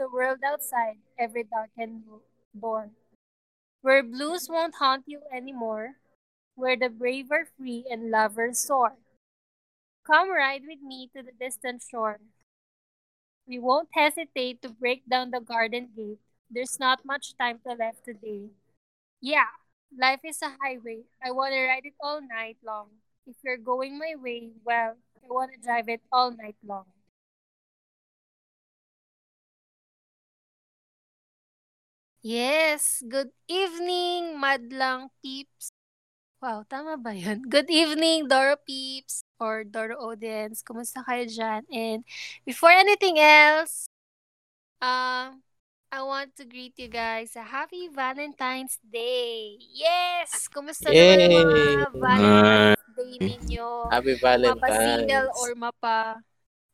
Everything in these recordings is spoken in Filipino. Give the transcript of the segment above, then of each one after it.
A world outside every darkened door. Where blues won't haunt you anymore. Where the brave are free and lovers soar. Come ride with me to the distant shore. We won't hesitate to break down the garden gate. There's not much time to left today. Yeah, life is a highway. I want to ride it all night long. If you're going my way, well, I want to drive it all night long. Yes, good evening, madlang peeps. Wow, tama ba yun? Good evening, Doro peeps or Doro audience. Kumusta kayo dyan? And before anything else, um, I want to greet you guys a happy Valentine's Day! Yes! Kumusta naman Yay! ang mga Valentine's Day ninyo? Happy Mapa-single Valentine's. or mapa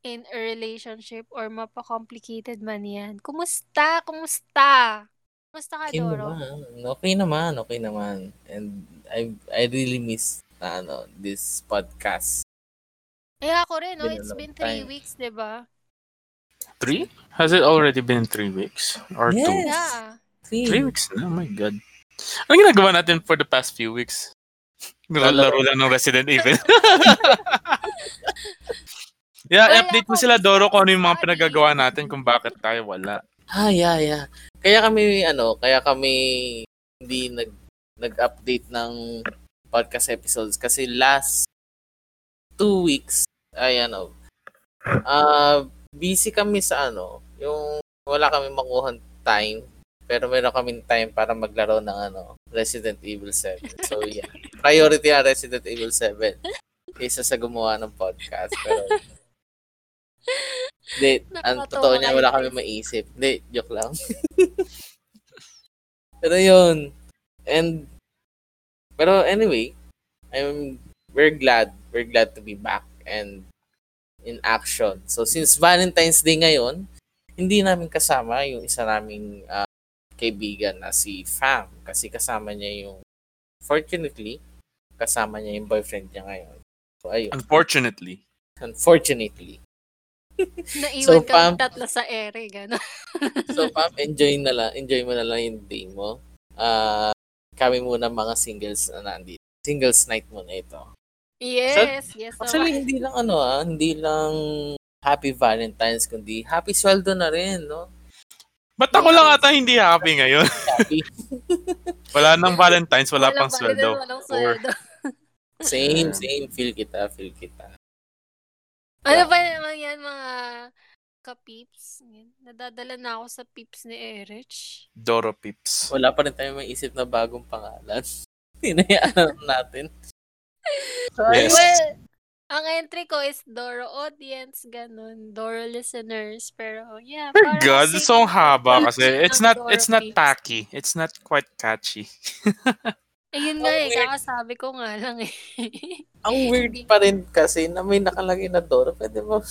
in a relationship or mapa-complicated man yan. Kumusta? Kumusta? Kumusta ka, Okay Doro? naman. Okay naman. Okay naman. And I I really miss na ano, this podcast. Eh, ako rin, no? Been a It's long been three time. weeks, di ba? Three? Has it already been three weeks? Or two? Yes. Yeah. See? Three weeks na? Oh my God. Anong ginagawa natin for the past few weeks? Nilalaro lang ng Resident Evil. yeah, Wala update mo sila, Doro, kung ano yung mga pinagagawa natin kung bakit tayo wala. Ah, yeah, yeah. Kaya kami, ano, kaya kami hindi nag, nag-update ng podcast episodes kasi last two weeks, ay ano, ah, busy kami sa ano, yung wala kami makuha time, pero meron kaming time para maglaro ng ano, Resident Evil 7. So, yeah. Priority ang Resident Evil 7 kaysa sa gumawa ng podcast. Pero, hindi, ang totoo niya, wala kami maisip. Hindi, joke lang. pero yun. And, pero anyway, I'm, we're glad, we're glad to be back and in action. So, since Valentine's Day ngayon, hindi namin kasama yung isa naming ah, kaibigan na si Fam. Kasi kasama niya yung, fortunately, kasama niya yung boyfriend niya ngayon. So, ayun. Unfortunately. Unfortunately. Naiwan So, kami Pam- tatlo sa ere, gano'n. So, Pam, enjoy na lang, enjoy mo na lang yung day mo. Ah, kami muna mga singles na nandito. Singles night muna ito. Yes, yes. Actually, naman. hindi lang ano ah, hindi lang Happy Valentine's, kundi Happy Sweldo na rin, no? Ba't ako lang ata hindi happy ngayon? Happy. Wala nang Valentine's, wala Walang pang sweldo. walang Or, sweldo. Same, Yeah. same. Feel kita, feel kita. Ano ba naman yan, mga ka-peeps? Nadadala na ako sa peeps ni Erich. Doro Pips. Wala pa rin tayo maisip na bagong pangalan. Hinayaan natin. So, Yes. Well, ang entry ko is Doro audience, ganun. Doro listeners. Pero, yeah. My parang God, kasi- so haba kasi. It's not Doro it's not peeps. tacky. It's not quite catchy. Ayun nga eh, kakasabi ko nga lang eh. Ang weird pa rin kasi na may nakalagay na Doro. Pwede mo.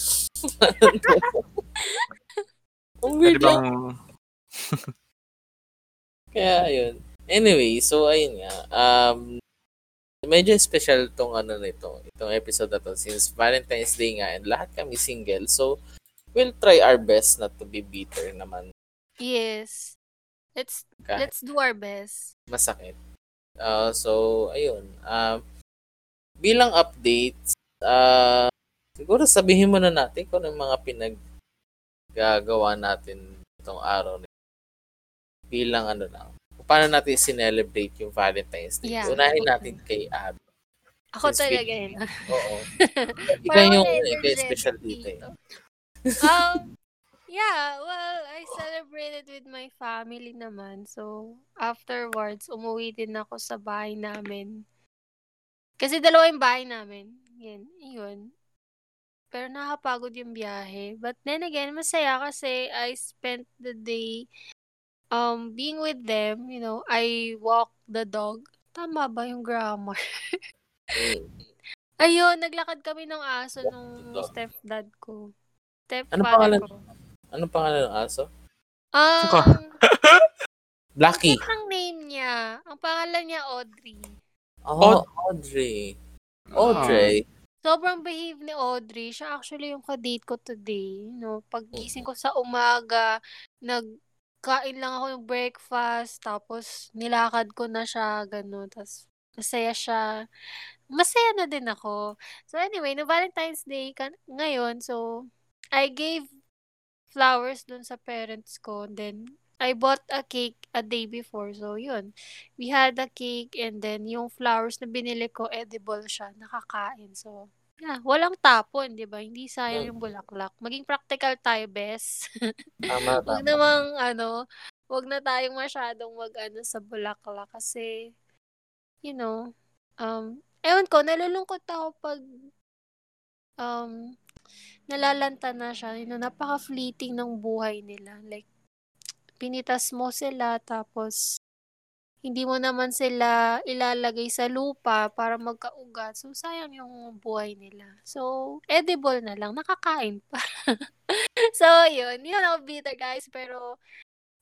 Ang Pwede weird lang. bang Kaya yun. Anyway, so ayun nga. Um, medyo special tong ano nito, itong episode na to since Valentine's Day nga and lahat kami single. So, we'll try our best not to be bitter naman. yes. Let's Kahit let's do our best. masakit. Uh, so, ayun. Um, bilang updates, uh, siguro sabihin muna natin kung ano yung mga pinaggagawa natin itong araw na bilang ano lang, kung paano natin sinelebrate yung Valentine's Day. Yeah. Unahin natin kay Abby. Ako Yes, talaga yun. Oo. Ikaw yung wala ikaw yung special energetic dito. eh. um, yeah, well, I celebrated with my family naman. So, afterwards, umuwi din ako sa bahay namin. Kasi dalawa yung bahay namin. Yan, yun. Pero nakapagod yung biyahe. But then again, masaya kasi I spent the day um being with them. You know, I walk the dog. Tama ba yung grammar? Mm. Ayun, naglakad kami ng aso nung stepdad ko. Ano Stepfather pangalan? ko. Ano pangalan ng aso? Um. Blackie. Cute ang name niya. Ang pangalan niya Audrey. Oh, Audrey. Audrey. Sobrang behave ni Audrey. Siya actually yung kadate ko today. No, paggising ko sa umaga, nagkain lang ako ng breakfast, tapos nilakad ko na siya, ganun. Tapos masaya siya. Masaya na din ako. So anyway, no Valentine's Day ka- ngayon, so I gave flowers dun sa parents ko. Then, I bought a cake a day before. So, yun. We had a cake and then yung flowers na binili ko, edible siya. Nakakain. So, yeah. Walang tapon, di ba? Hindi sayang yung bulaklak. Maging practical tayo, bes. Tama, Huwag tama. namang, ano, huwag na tayong masyadong mag-ano sa bulaklak kasi, you know, um, ewan ko, nalulungkot ako pag, um, nalalanta na siya. You know, napaka-fleeting ng buhay nila. Like, pinitas mo sila, tapos, hindi mo naman sila ilalagay sa lupa para magkaugat. So, sayang yung buhay nila. So, edible na lang. Nakakain pa. so, yun. Yun ako bitter, guys. Pero,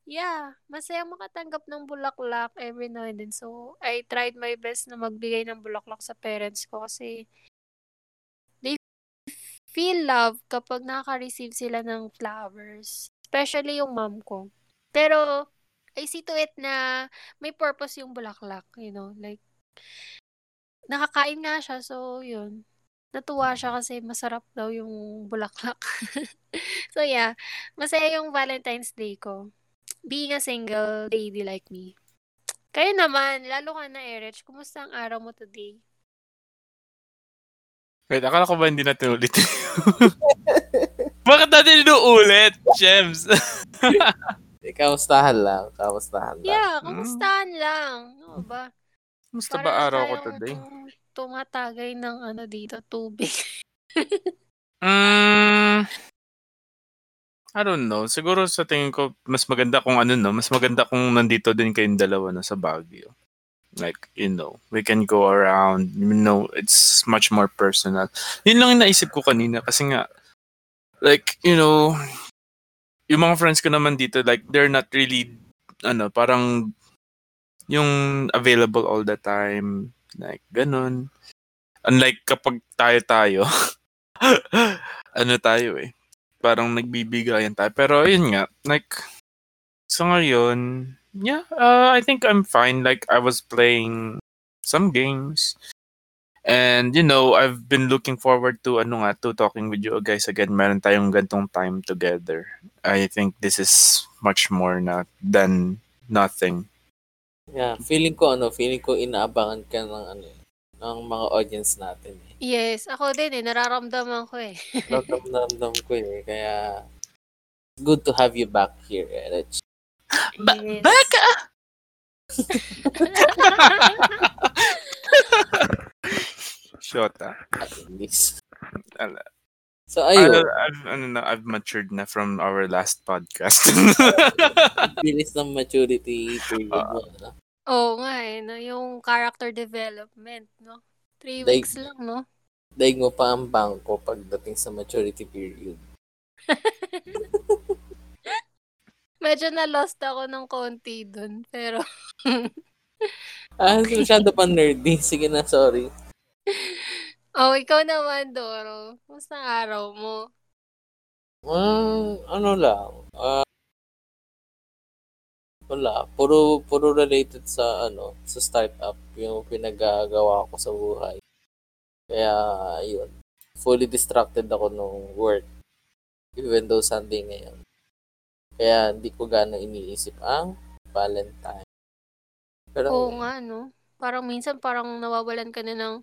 yeah. Masaya makatanggap ng bulaklak every now and then. So, I tried my best na magbigay ng bulaklak sa parents ko kasi feel love kapag nakaka-receive sila ng flowers. Especially yung mom ko. Pero, I see to it na may purpose yung bulaklak, you know, like, nakakain nga siya, so, yun. Natuwa siya kasi masarap daw yung bulaklak. so, yeah. Masaya yung Valentine's Day ko. Being a single lady like me. Kayo naman, lalo ka na, Erich. Kumusta ang araw mo today? Wait, akala ko ba hindi natin ulit? Bakit natin inuulit, Gems? Eh, kamustahan lang. Kamustahan lang. Yeah, kumustahan lang. Ano ba? Musta Para ba araw ko today? Tumatagay ng ano dito, tubig. Mm, I don't know. Siguro sa tingin ko, mas maganda kung ano, no? Mas maganda kung nandito din kayong dalawa na sa Baguio. Like, you know, we can go around. You know, it's much more personal. Yun lang yung naisip ko kanina kasi nga, like, you know, yung mga friends ko naman dito, like, they're not really, ano, parang yung available all the time. Like, ganun. Unlike kapag tayo-tayo, ano tayo eh. Parang nagbibigayan tayo. Pero yun nga, like, so ngayon, yeah, uh, I think I'm fine. Like, I was playing some games. And, you know, I've been looking forward to, ano nga, to talking with you guys again. Meron tayong gantong time together. I think this is much more na than nothing. Yeah, feeling ko ano, feeling ko inaabangan ka ng ano, eh, ng mga audience natin eh. Yes, ako din eh. Nararamdaman ko eh. Ramdam ko eh, kaya good to have you back here, Erich. Ba- Yes. Baka! Shota. Ala. So Ano, ayun, I've, ano na, I've matured na from our last podcast. bilis ng maturity period Ah. mo. ano? Oo nga eh. No? Yung character development, no? Three Like- weeks lang, no? Daig mo pa ang bangko pagdating sa maturity period. Medyo na-lost ako ng konti dun. Pero, Ah, masyado pa nerdy. Sige na, sorry. oh, ikaw naman, Doro. Kumusta araw mo? Ah, ano lang. Ah, wala. Puro, puro related sa, ano, sa startup. Yung pinagagawa ko sa buhay. Kaya, yun. Fully distracted ako nung work. Even though Sunday ngayon. Kaya, hindi ko gano'ng iniisip ang Valentine. Pero, Oo nga, no? Parang minsan parang nawawalan ka na ng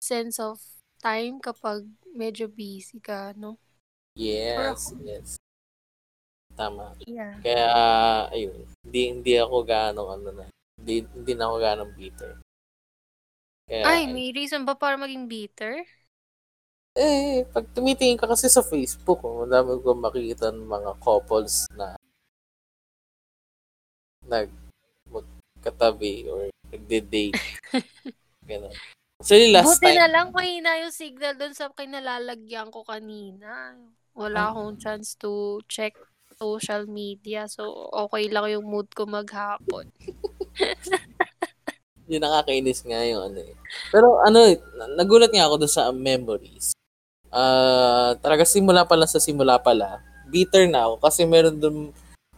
sense of time kapag medyo busy ka, no? yes, yes. Tama. Yeah. Kaya, ayun. Hindi, hindi ako ganong ano na. Hindi, hindi na ako ganong bitter. Kaya, Ay, may reason ba para maging bitter? Eh, pag tumitingin ka kasi sa Facebook, oh, madami ko makikita ng mga couples na nag katabi or nagde-date. Ganun. Actually, last Buti time, na lang mahina yung signal dun sa kinalalagyan ko kanina. Wala Ah. akong chance to check social media. So, okay lang yung mood ko maghapon. Yun nakakainis nga yung ano eh. Pero ano, eh, na- nagulat nga ako doon sa memories. Ah, talaga simula pa lang sa simula pala, bitter na ako kasi meron doon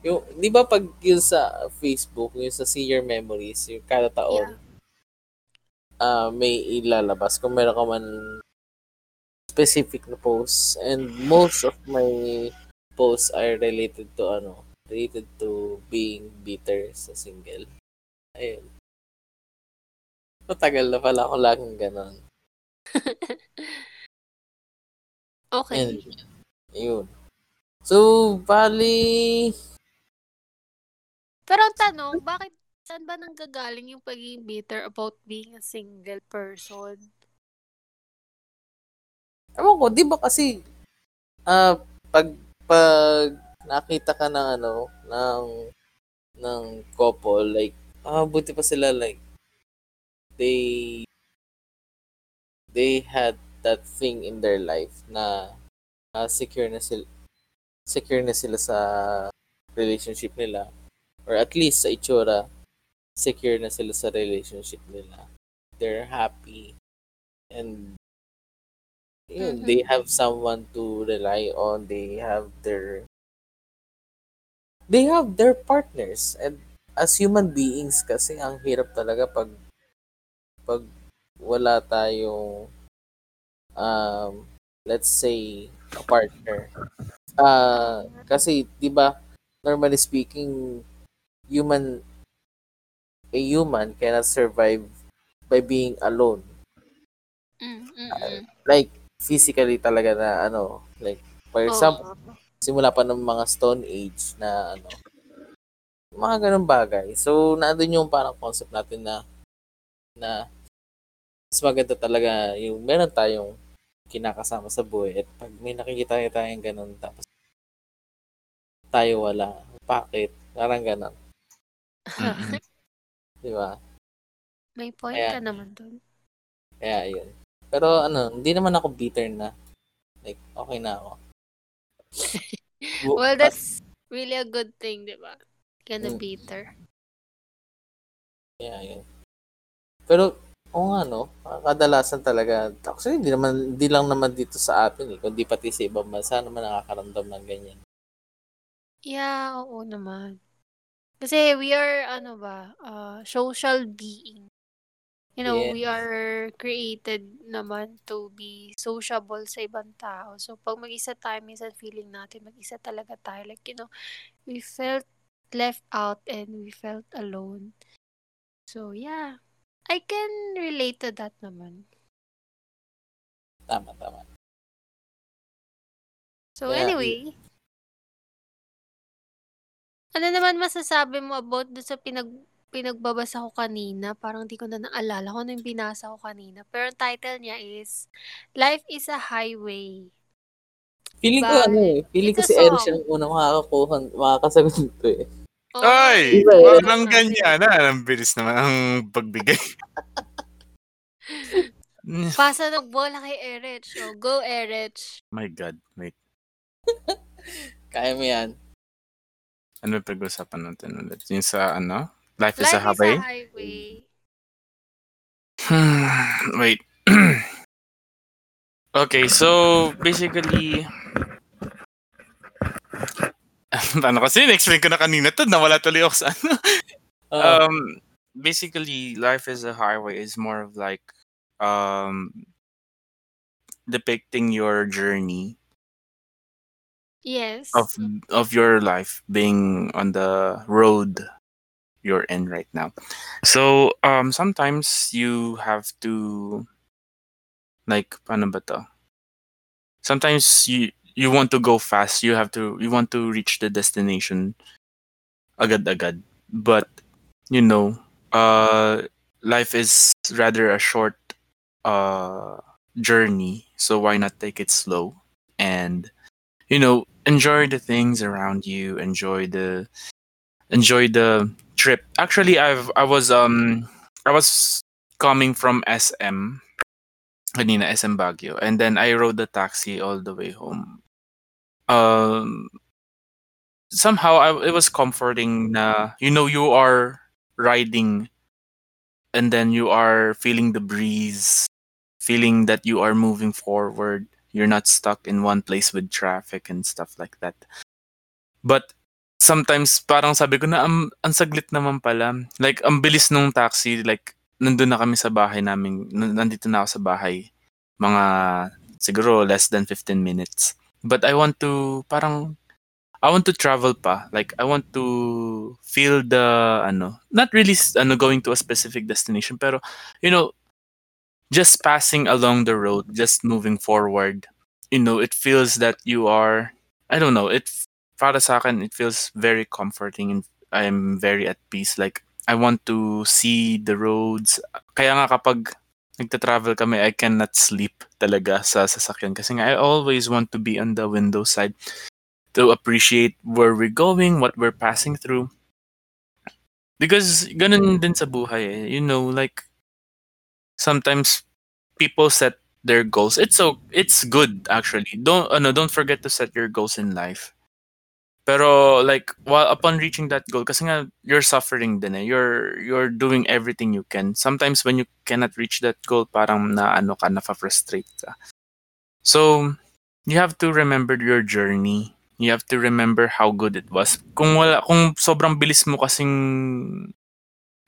yung, di ba pag yun sa Facebook, yung sa See Your Memories, yung kada taon, ah may ilalabas kung meron ka man specific na posts. And most of my posts are related to ano, related to being bitter sa single. Ayun. Matagal na pala ako laging ganon. Okay. And, yun. So, bali, Pero ang tanong, bakit saan ba nanggagaling yung pagiging bitter about being a single person? ewan ko, di ba kasi, ah, pag, pag nakita ka ng ano, ng, ng couple, like, ah, buti pa sila, like, they, they had that thing in their life na ah, secure na sila, secure na sila sa relationship nila. Or at least sa itsura, secure na sila sa relationship nila. They're happy. And yun, Mhm. they have someone to rely on. They have their they have their partners. And as human beings kasi ang hirap talaga pag pag wala tayong um let's say a partner. Ah, kasi 'di ba normally speaking human a human cannot survive by being alone. Mm, mm. Like physically talaga na ano, like for example, Oo. simula pa ng mga stone age na ano mga ganun bagay. So, nandun yung parang concept natin na na mas maganda talaga yung meron tayong kinakasama sa buhay at pag may nakikita tayo tayong ganun tapos tayo wala. Bakit? Parang ganun. Di ba? May point Kaya- ka naman dun. Kaya yun. Pero ano, hindi naman ako bitter na. Like, okay na ako. Well, that's really a good thing, di ba? Kinda Mm. bitter. Kaya yun. Pero, oo nga no, kadalasan talaga, actually hindi naman, hindi lang naman dito sa atin eh, kundi pati sa ibang bansa naman nakakaramdam ng ganyan. Yeah, oo naman. Kasi we are, ano ba, uh, social being. You know, we Yes. are created naman to be sociable sa ibang tao. So, pag mag-isa tayo, minsan feeling natin mag-isa talaga tayo. Like, you know, we felt left out and we felt alone. So, yeah. I can relate to that naman. Tama, tama. So, Kaya, anyway. Ano naman masasabi mo about doon sa pinag pinagbabasa ko kanina? Parang di ko na naalala kung ano yung binasa ko kanina. Pero ang title niya is Life is a Highway. Feeling ko ano eh, feeling ko si Eric song. siya ang unang makakakuha, makakasagot nito eh. Oo, Ay! Parang ganyan na. Ang bilis naman ang pagbigay. Pasa ng bola kay Erich. So, go Erich. My God. Wait. Kaya mo yan. Ano yung pag-usapan natin ulit? Yung sa ano? Life, Life is a highway? is a highway. Hmm, Wait. okay, so basically Paano kasi in-explain ko na kanina to, nawala tuloy ako sa ano. Ah, Um, basically, life is a highway is more of like um depicting your journey Yes. of of your life being on the road you're in right now. So um sometimes you have to like paano ba to? Sometimes you you want to go fast, you have to you want to reach the destination agad-agad. But you know, uh life is rather a short uh journey, so why not take it slow and you know, enjoy the things around you, enjoy the enjoy the trip. Actually, I've I was um I was coming from SM kanina SM Baguio and then I rode the taxi all the way home. Um somehow I, it was comforting na you know you are riding and then you are feeling the breeze feeling that you are moving forward. You're not stuck in one place with traffic and stuff like that. But sometimes parang sabi ko na ang, ang saglit naman pala. Like ang bilis nung taxi like nandun na kami sa bahay namin nandito na ako sa bahay mga siguro less than 15 minutes but I want to parang I want to travel pa. Like I want to feel the ano, not really ano going to a specific destination, pero you know, just passing along the road, just moving forward. You know, it feels that you are I don't know, it para sa akin it feels very comforting and I'm very at peace. Like I want to see the roads. Kaya nga kapag nagta-travel kami, I cannot sleep talaga sa sasakyan kasi nga I always want to be on the window side to appreciate where we're going, what we're passing through. Because ganun din sa buhay eh. You know, like sometimes people set their goals. It's so it's good actually. Don't ano, don't forget to set your goals in life. Pero like while upon reaching that goal kasi nga you're suffering din eh. You're you're doing everything you can. Sometimes when you cannot reach that goal parang na ano ka na frustrate ka. So you have to remember your journey you have to remember how good it was. Kung wala kung sobrang bilis mo kasing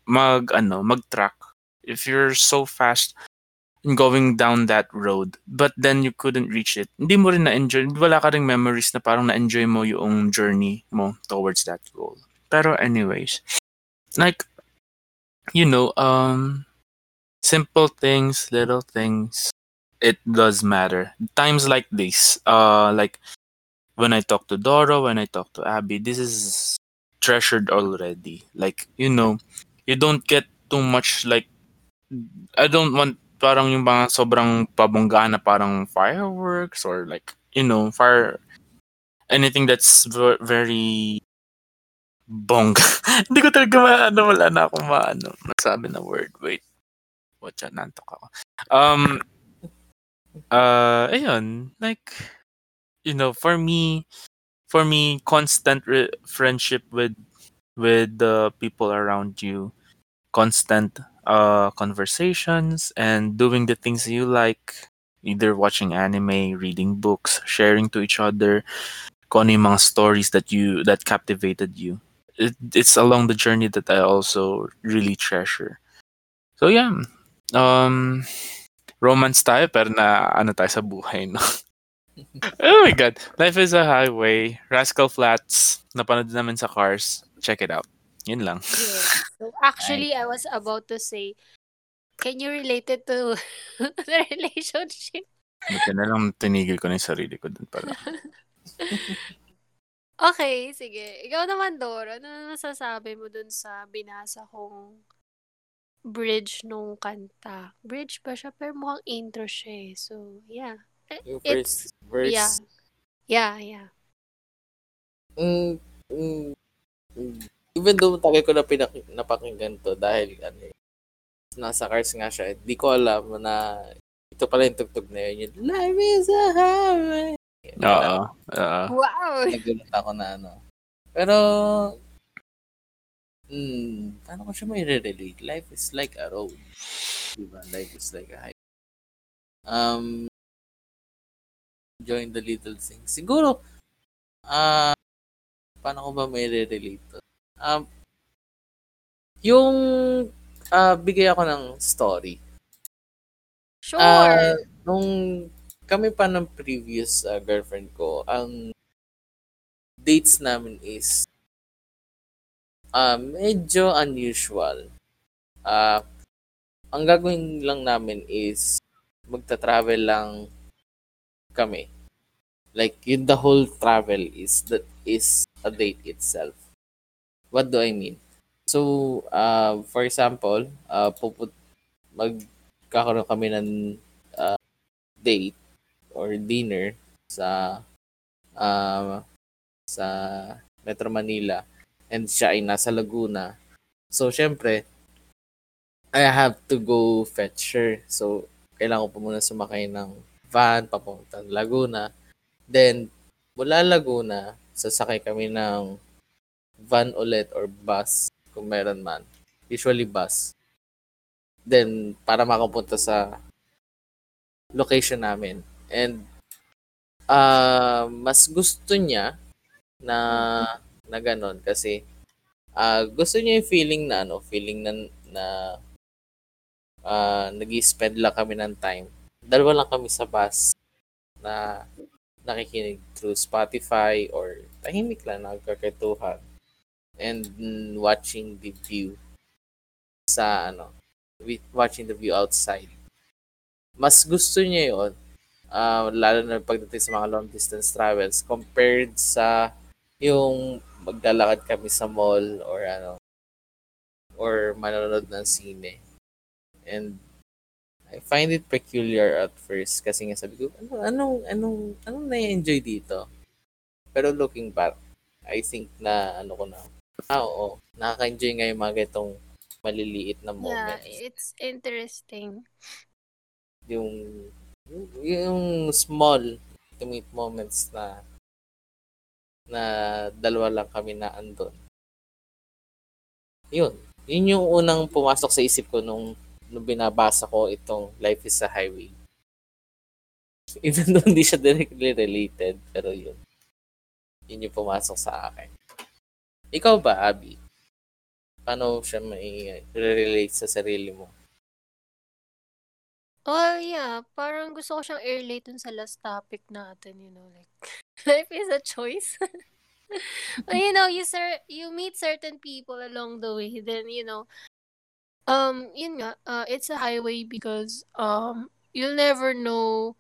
mag ano, mag-track. If you're so fast in going down that road, but then you couldn't reach it. Hindi mo rin na-enjoy. Wala ka ring memories na parang na-enjoy mo yung journey mo towards that goal. Pero anyways, like you know, um simple things, little things, it does matter. Times like this, uh like when I talk to Doro, when I talk to Abby, this is treasured already. Like, you know, you don't get too much like I don't want parang yung mga sobrang pabonggaan na parang fireworks or like, you know, fire anything that's ver- very bongga. Hindi ko talaga maano, wala na akong maano, masabi na word. Wait. Watch out, nantok ako. Um, uh, ayun, like, you know, for me, for me, constant re- friendship with with the people around you, constant uh conversations, and doing the things you like, either watching anime, reading books, sharing to each other, kung mga stories that you that captivated you. It, it's along the journey that I also really treasure. So yeah, um, romance tayo pero na ano tayo sa buhay, no? oh my god. Life is a highway. Rascal Flats. Napanood namin sa Cars. Check it out. Yun lang. Yeah. So actually, I was about to say, can you relate it to the relationship? Buti na lang tinigil ko na yung sarili ko dun pala. Okay, sige. Ikaw naman, Dora. Ano masasabi mo dun sa binasa kong bridge nung kanta? Bridge ba siya? Pero mukhang intro siya eh. So, yeah. Eh, Yung It's, first verse. yeah. Yeah, yeah. Mm, mm, mm, even though tagal ko na pinak- napakinggan to dahil ano, eh, nasa cars nga siya, di ko alam na ito pala yung tugtog na yun. Yung, Life is a highway. Oo. Oo. Wow! Nagulat ako na ano. Pero, hmm, paano ko siya may relate Life is like a road. Diba? Life is like a highway. Um, enjoying the little things. Siguro, ah, paano ko ba may relate to? Um, yung, ah, bigay ako ng story. Sure! Ah, nung kami pa ng previous ah, girlfriend ko, ang dates namin is ah medyo unusual. Ah, ang gagawin lang namin is magta-travel lang kami. Like, yun the whole travel is that is a date itself. What do I mean? So, uh, for example, uh, puput magkakaroon kami ng uh, date or dinner sa uh, sa Metro Manila and siya ay nasa Laguna. So, syempre, I have to go fetch her. So, kailangan ko pa muna sumakay ng van papuntang Laguna. Then, mula Laguna, sasakay kami ng van ulit or bus kung meron man. Usually bus. Then, para makapunta sa location namin. And, uh, mas gusto niya na, na ganon kasi uh, gusto niya yung feeling na ano, feeling na, na uh, nag-spend lang kami ng time. Dalawa lang kami sa bus na nakikinig through Spotify or tahimik lang nagkakatuhan and watching the view sa ano watching the view outside mas gusto niya yon uh, lalo na pagdating sa mga long distance travels compared sa yung maglalakad kami sa mall or ano or manonood ng sine and I find it peculiar at first kasi nga sabi ko, ano, anong, anong, anong na-enjoy dito? Pero looking back, I think na ano ko na, ah, oo, nakaka-enjoy nga yung mga itong maliliit na moments. Yeah, it's interesting. Yung, yung, small, intimate moments na na dalawa lang kami na andon. Yun. Yun yung unang pumasok sa isip ko nung nung binabasa ko itong Life is a Highway. Even though hindi siya directly related, pero yun. Yun yung pumasok sa akin. Ikaw ba, Abby? Paano siya may relate sa sarili mo? Oh, yeah. Parang gusto ko siyang i-relate dun sa last topic natin, you know, like, life is a choice. you know, you sir, you meet certain people along the way, then, you know, Um, yun nga, uh, it's a highway because um, you'll never know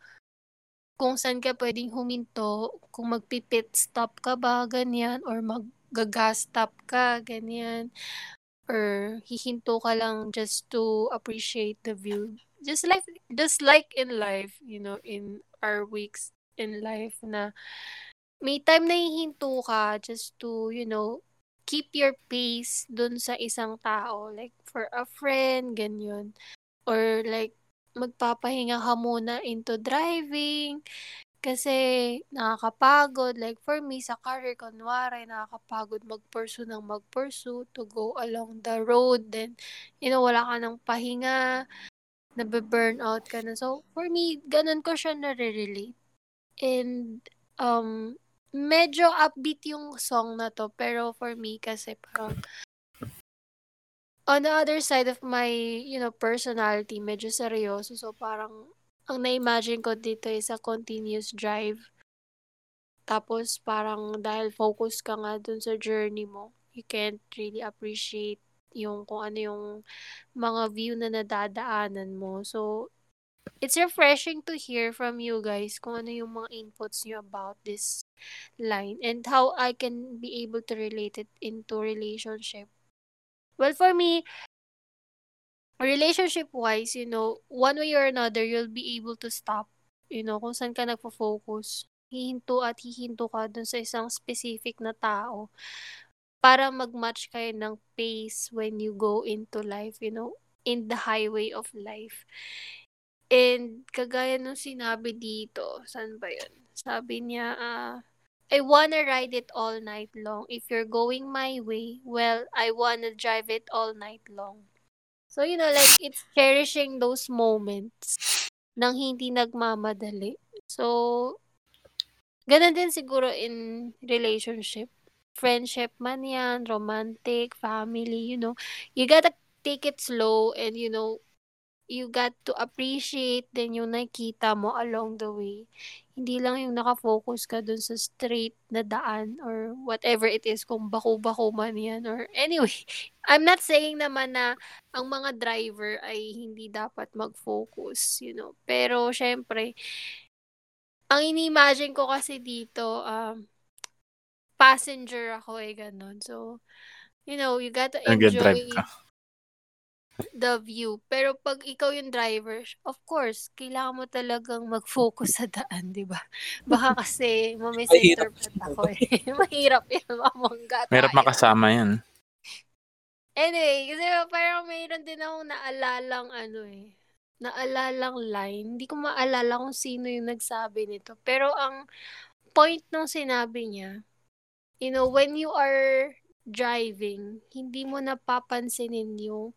kung saan ka pwedeng huminto, kung magpipit stop ka ba, ganyan, or mag-gas stop ka, ganyan, or hihinto ka lang just to appreciate the view. Just like, just like in life, you know, in our weeks in life na may time na hihinto ka just to, you know, keep your pace dun sa isang tao. Like, for a friend, ganyan. Or like, magpapahinga ka muna into driving. Kasi nakakapagod. Like for me, sa career, kunwari, nakakapagod mag-pursue ng mag-pursue to go along the road. Then, you know, wala ka ng pahinga. Nabe-burn out ka na. So, for me, ganun ko siya nare-relate. And, um, medyo upbeat yung song na to, pero for me kasi parang on the other side of my, you know, personality, medyo seryoso. So parang ang na-imagine ko dito is a continuous drive. Tapos parang dahil focus ka nga dun sa journey mo, you can't really appreciate yung kung ano yung mga view na nadadaanan mo. So, it's refreshing to hear from you guys kung ano yung mga inputs nyo about this line and how I can be able to relate it into relationship. Well, for me, relationship wise, you know, one way or another, you'll be able to stop, you know, kung saan ka nagpo-focus. Hihinto at hihinto ka dun sa isang specific na tao para mag-match kayo ng pace when you go into life, you know, in the highway of life. And kagaya nung sinabi dito, saan ba yun? Sabi niya, ah, I wanna ride it all night long. If you're going my way, well, I wanna drive it all night long. So, you know, like, it's cherishing those moments nang hindi nagmamadali. So, ganun din siguro in relationship. Friendship man yan, romantic, family, you know. You gotta take it slow and, you know, you got to appreciate din yung nakita mo along the way. Hindi lang yung nakafocus ka dun sa straight na daan or whatever it is, kung bako-bako man yan or anyway. I'm not saying naman na ang mga driver ay hindi dapat mag-focus, you know. Pero, syempre, ang ini-imagine ko kasi dito, um, passenger ako eh, ganun. So, you know, you gotta enjoy the view. Pero pag ikaw yung driver, of course, kailangan mo talagang mag-focus sa daan, di ba? Baka kasi mamisinterpret ako eh. Mahirap yan, mamangga tayo. Mahirap makasama yan. Anyway, kasi parang mayroon din akong naalalang ano eh, naalalang line. Hindi ko maalala kung sino yung nagsabi nito. Pero ang point nung sinabi niya, you know, when you are driving, hindi mo napapansinin yung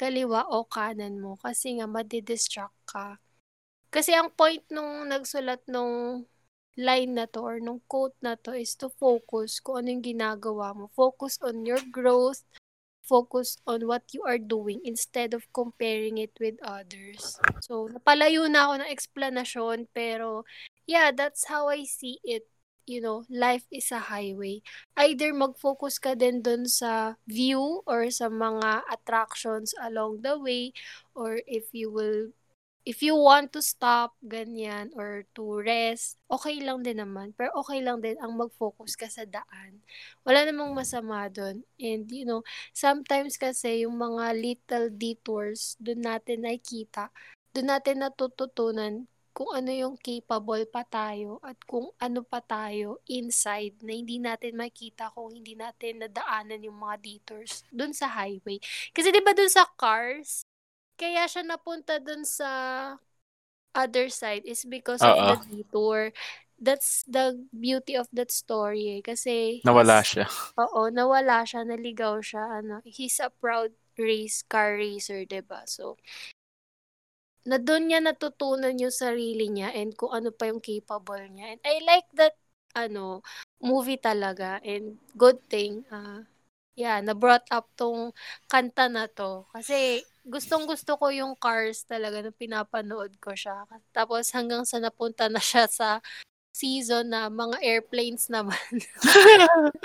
kaliwa o kanan mo kasi nga madidistract ka. Kasi ang point nung nagsulat nung line na to or nung quote na to is to focus kung ano yung ginagawa mo. Focus on your growth, focus on what you are doing instead of comparing it with others. So, napalayo na ako ng explanation pero yeah, that's how I see it you know, life is a highway. Either mag-focus ka din dun sa view or sa mga attractions along the way or if you will if you want to stop ganyan or to rest, okay lang din naman. Pero okay lang din ang mag-focus ka sa daan. Wala namang masama doon. And you know, sometimes kasi yung mga little detours doon natin nakikita, doon natin natututunan kung ano yung capable pa tayo at kung ano pa tayo inside na hindi natin makita kung hindi natin nadaanan yung mga detours dun sa highway. Kasi 'di ba dun sa cars, kaya siya napunta dun sa other side is because of Oo. the detour. That's the beauty of that story eh. Kasi Nawala siya. Oo, nawala siya, naligaw siya. Ano, he's a proud race car racer, 'di ba? So, na doon niya natutunan yung sarili niya and kung ano pa yung capable niya. And I like that ano movie talaga and good thing ah yeah, na brought up tong kanta na to kasi gustong gusto ko yung Cars talaga nung pinapanood ko siya. Tapos hanggang sa napunta na siya sa season na mga airplanes naman.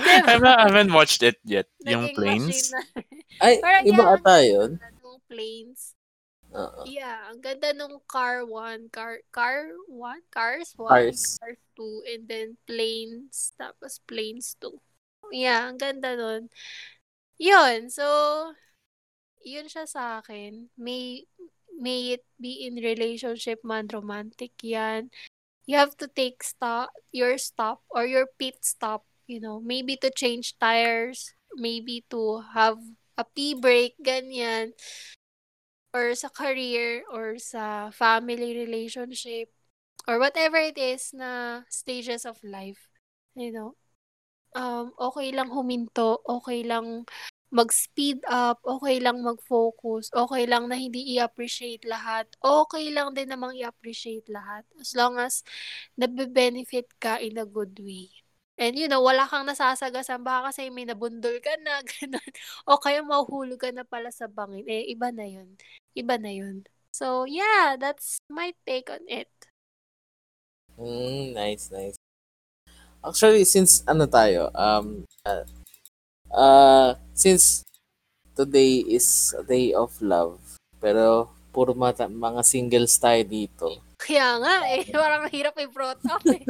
I haven't, I haven't watched it yet. yung planes. na. Ay, Parang iba ata yun. Yung planes. Oo. Yeah, ang ganda nung car 1, car car 1, cars 1, Cars. cars 2, and then planes, tapos planes 2. Yeah, ang ganda nun. Yun, so, yun siya sa akin. May, may it be in relationship man, romantic yan. You have to take stop, your stop or your pit stop, you know, maybe to change tires, maybe to have a pee break, ganyan or sa career or sa family relationship or whatever it is na stages of life. You know, um, okay lang huminto, okay lang mag-speed up, okay lang mag-focus, okay lang na hindi i-appreciate lahat, okay lang din namang i-appreciate lahat as long as nabe-benefit ka in a good way. And you know, wala kang nasasagasan baka kasi may nabundol ka na, ganun. O kaya mahuhulog ka na pala sa bangin. Eh, iba na yun. Iba na yun. So, yeah, that's my take on it. Mm, nice, nice. Actually, since ano tayo, um, uh, uh, since today is a day of love, pero puro mata, mga singles tayo dito. Kaya nga eh, parang hirap i-brought up eh.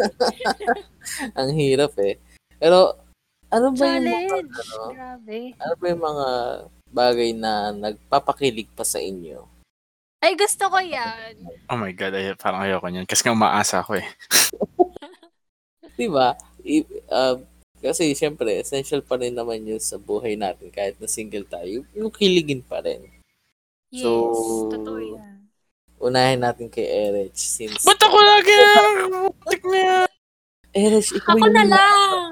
Ang hirap eh. Pero, ano ba yung mga, Challenge! ano, Grabe. ano ba yung mga bagay na nagpapakilig pa sa inyo? Ay, gusto ko yan. Oh my God, ay, parang ayoko niyan. Kasi nga umaasa ako eh. Di ba? I- uh, kasi syempre, essential pa rin naman yun sa buhay natin kahit na single tayo. Yung kiligin pa rin. Yes, So, totoo yan. Unahin natin kay Erich since... Ba't ako lagi niya? Erich, ikaw Ako yung... na lang!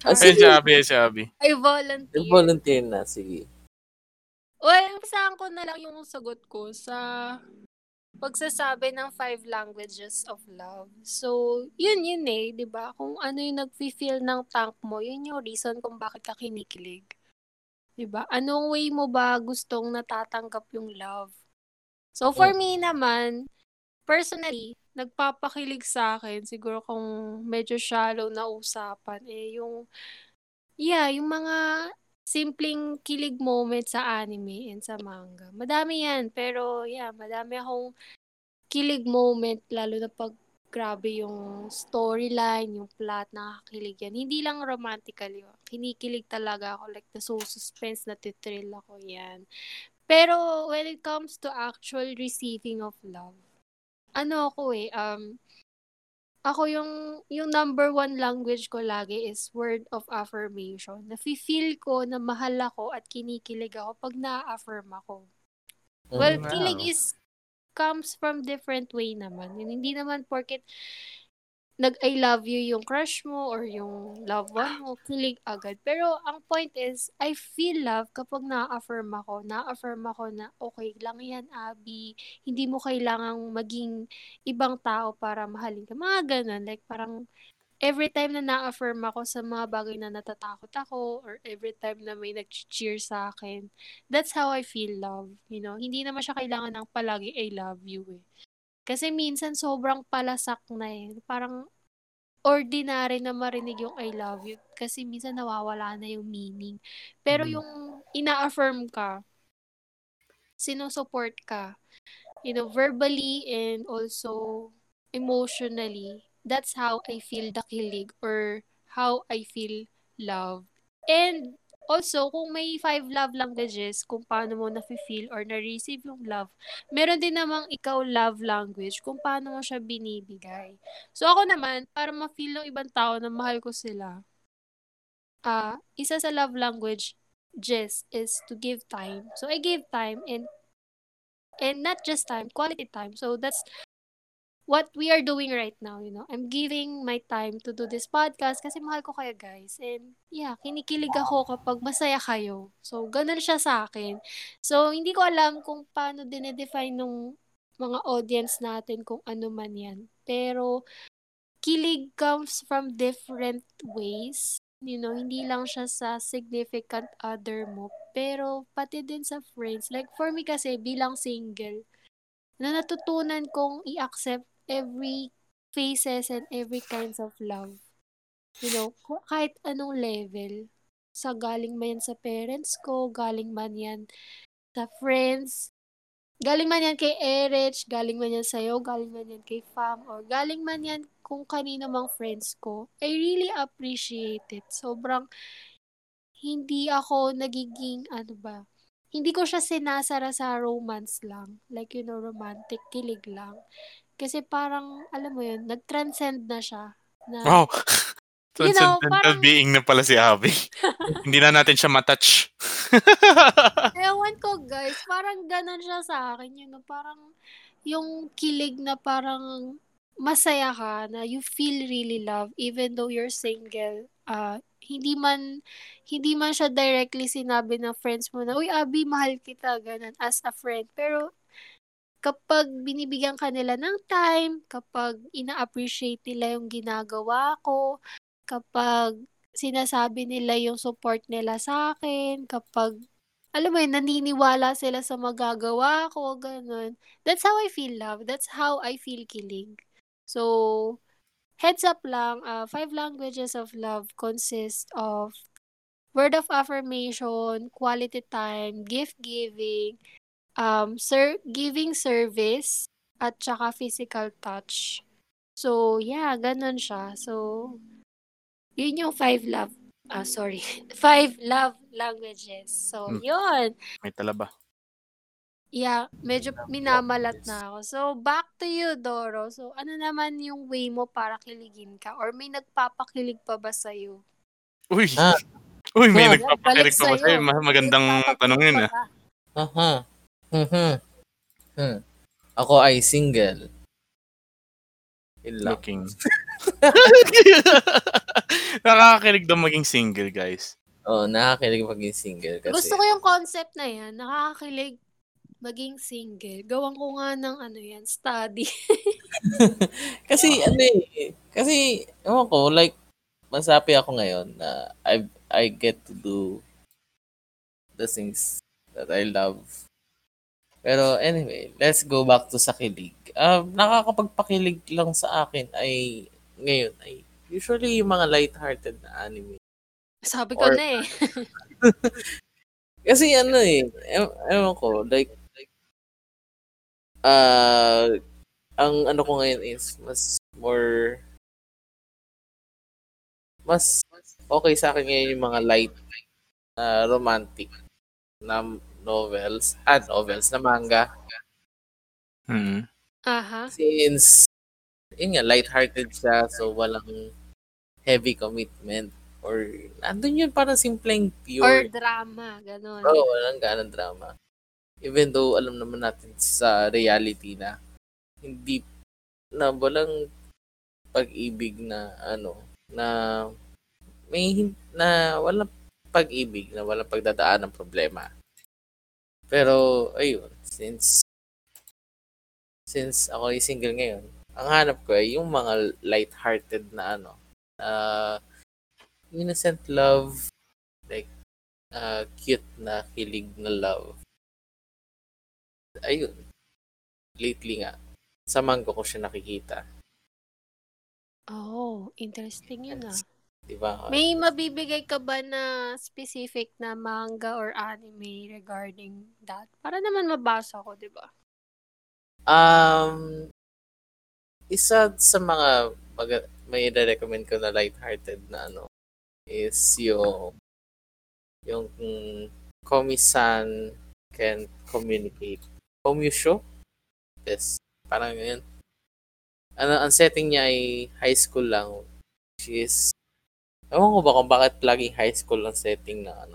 Ah, Ay, sige. sabi, sabi. I volunteer. Volunteer na, sige. Well, umpisahan ko na lang yung sagot ko sa pagsasabi ng five languages of love. So, yun yun eh, di ba? Kung ano yung nag-feel ng tank mo, yun yung reason kung bakit ka kinikilig. Di ba? Anong way mo ba gustong natatanggap yung love? So, for me naman, personally, nagpapakilig sa akin, siguro kung medyo shallow na usapan, eh, yung, yeah, yung mga simpleng kilig moment sa anime and sa manga. Madami yan, pero yeah, madami akong kilig moment, lalo na pag grabe yung storyline, yung plot, nakakilig yan. Hindi lang romantically. Kinikilig talaga ako, like suspense na titrill ako yan. Pero when it comes to actual receiving of love, ano ako eh, um, ako yung, yung number one language ko lagi is word of affirmation. Nafe-feel ko na mahal ako at kinikilig ako pag na-affirm ako. Well, Mhm. kilig is comes from different way naman. Yun, Hindi naman porket nag-I love you yung crush mo or yung loved one mo, kilig agad. Pero ang point is, I feel love kapag na-affirm ako. Na-affirm ako na, okay lang yan, Abby. Hindi mo kailangang maging ibang tao para mahalin ka. Mga ganun. Like, parang, every time na na-affirm ako sa mga bagay na natatakot ako or every time na may nag-cheer sa akin, that's how I feel love. You know, hindi naman siya kailangan ng palagi I love you eh. Kasi minsan sobrang palasak na eh. Parang ordinary na marinig yung I love you kasi minsan nawawala na yung meaning. Pero Mm. yung ina-affirm ka, sinusupport ka, you know, verbally and also emotionally, that's how I feel the kilig or how I feel love. And also, kung may five love languages, kung paano mo na-feel or na-receive yung love, meron din namang ikaw love language kung paano mo siya binibigay. So ako naman, para ma-feel ng ibang tao na mahal ko sila, ah isa sa love language just is to give time. So I give time and and not just time, quality time. So that's what we are doing right now, you know. I'm giving my time to do this podcast kasi mahal ko kayo guys. And yeah, kinikilig ako kapag masaya kayo. So, ganun siya sa akin. So, hindi ko alam kung paano dinedefine nung mga audience natin kung ano man yan. Pero, kilig comes from different ways. You know, hindi lang siya sa significant other mo. Pero, pati din sa friends. Like, for me kasi, bilang single, na natutunan kong i-accept every phases and every kinds of love. You know, kahit anong level. Sa galing man yan sa parents ko, galing man yan sa friends, galing man yan kay Erich, galing man yan sa'yo, galing man yan kay Fam, or galing man yan kung kanino mang friends ko. I really appreciate it. Sobrang hindi ako nagiging, ano ba, hindi ko siya sinasara sa romance lang. Like, you know, romantic, kilig lang. Kasi parang, alam mo yun, nag-transcend na siya. Na, Wow. You know, Transcendental parang- being na pala si Abby. Hindi na natin siya matouch. Ewan ko, guys. Parang ganun siya sa akin. You know, parang yung kilig na parang masaya ka, na you feel really love even though you're single. Ah, hindi man hindi man siya directly sinabi ng friends mo na, Uy, Abby, mahal kita, ganun, as a friend. Pero, kapag binibigyan ka nila ng time, kapag ina-appreciate nila yung ginagawa ko, kapag sinasabi nila yung support nila sa akin, kapag alam mo yun, naniniwala sila sa magagawa ko, ganun. That's how I feel love. That's how I feel kilig. So, heads up lang, uh, five languages of love consist of word of affirmation, quality time, gift giving, um, sir giving service, at saka physical touch. So, yeah, ganun siya. So, yun yung five love Ah, sorry. Five love languages. So, Hmm. yun. May talaba. Yeah, medyo minamalat na ako. So, back to you, Doro. So, ano naman yung way mo para kiligin ka? Or may nagpapakilig pa ba sa'yo? Uy. Ah. Uy, may Ah. nagpapakilig pa ba sa'yo? Ma- Magandang tanong yun ah. Aha. Mhm. Hmm. Ako ay single. Yun lang. Looking. Nakakakilig daw maging single, guys. Oh, nakakilig maging single kasi. Gusto ko yung concept na yan. Nakakakilig maging single. Gawan ko nga ng ano yan, study. Kasi ano eh, kasi ewan ko, like masapi ako ngayon na I I get to do the things that I love. Pero anyway, let's go back to sa kilig. Um, nakakapagpakilig lang sa akin ay ngayon ay usually yung mga light-hearted na anime. Sabi ko Or- na eh. Kasi ano eh, ew- ewan ko, like, ah, ang ano ko ngayon is mas more, mas okay sa akin ngayon yung mga light na romantic na novels, ah, novels na manga. Hmm. Aha. Since, yun nga, light-hearted siya, so walang heavy commitment. Or, andun yun parang simpleng Or pure drama, ganun. Oo, walang ganang drama. Even though alam naman natin sa reality na hindi na walang pag-ibig na ano na may na walang pag-ibig na walang pagdadaan ng problema. Pero ayun, since since ako ay single ngayon, ang hanap ko ay yung mga light-hearted na ano, uh, innocent love, like uh, cute na kilig na love. Ayun. Lately nga, sa mango ko siya nakikita. Oh, interesting yun ah. Diba? May mabibigay ka ba na specific na manga or anime regarding that? Para naman mabasa ko, di ba? Um, isa sa mga mag- may recommend ko na light-hearted na ano is yung yung Komi-san can communicate. Komusho? Yes. Parang yun. Ano, ang setting niya ay high school lang. She is Ewan ko ba kung bakit laging high school ang setting ng ano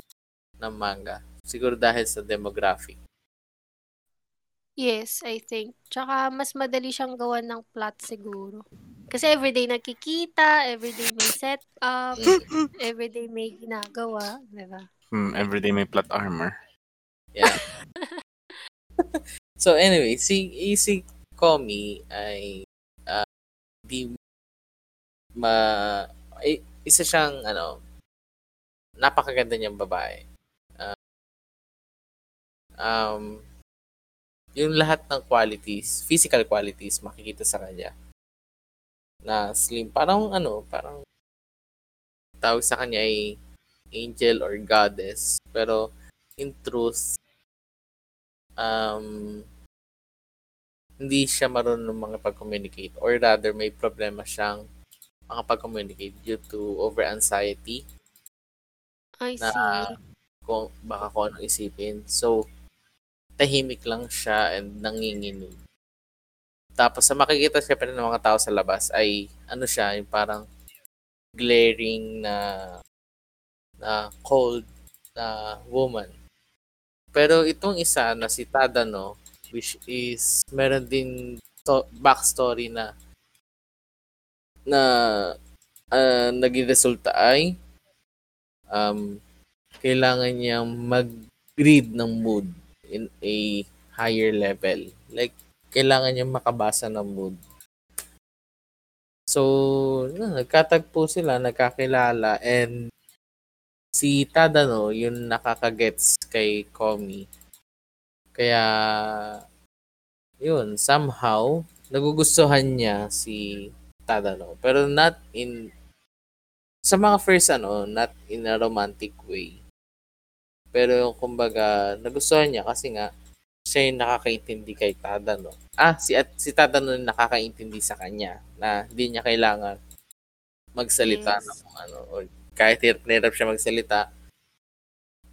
ng manga. Siguro dahil sa demographic. Yes, I think. Tsaka mas madali siyang gawan ng plot siguro. Kasi everyday nagkikita, everyday may set up, everyday may ginagawa, di ba? Hmm, everyday may plot armor. Yeah. so anyway, si Easy Komi ay uh, di ma ay, isa siyang ano napakaganda niyang babae. Uh, um yung lahat ng qualities, physical qualities makikita sa kanya. Na slim, parang ano, parang tawag sa kanya ay angel or goddess. Pero in truth, um, hindi siya marunong mga pag-communicate or rather may problema siyang makapag-communicate due to over-anxiety I na see. kung baka kung ano isipin. So, tahimik lang siya and nanginginig. Tapos, sa makikita siya pa ng mga tao sa labas ay ano siya, yung parang glaring na na cold na woman. Pero itong isa na si Tadano, which is meron din to, backstory na na uh, naging resulta ay um, kailangan niyang mag-read ng mood in a higher level. Like, kailangan niyang makabasa ng mood. So, na, nagkatagpo sila, nagkakilala, and si Tadano, yung nakakagets kay Komi. Kaya, yun, somehow, nagugustuhan niya si Tadano. Pero not in, sa mga first ano, not in a romantic way. Pero kumbaga, nagustuhan niya kasi nga, siya yung nakakaintindi kay Tadano. Ah, si, at, si Tadano yung nakakaintindi sa kanya na hindi niya kailangan magsalita Yes. ng ano, or kahit hirap na hirap siya magsalita,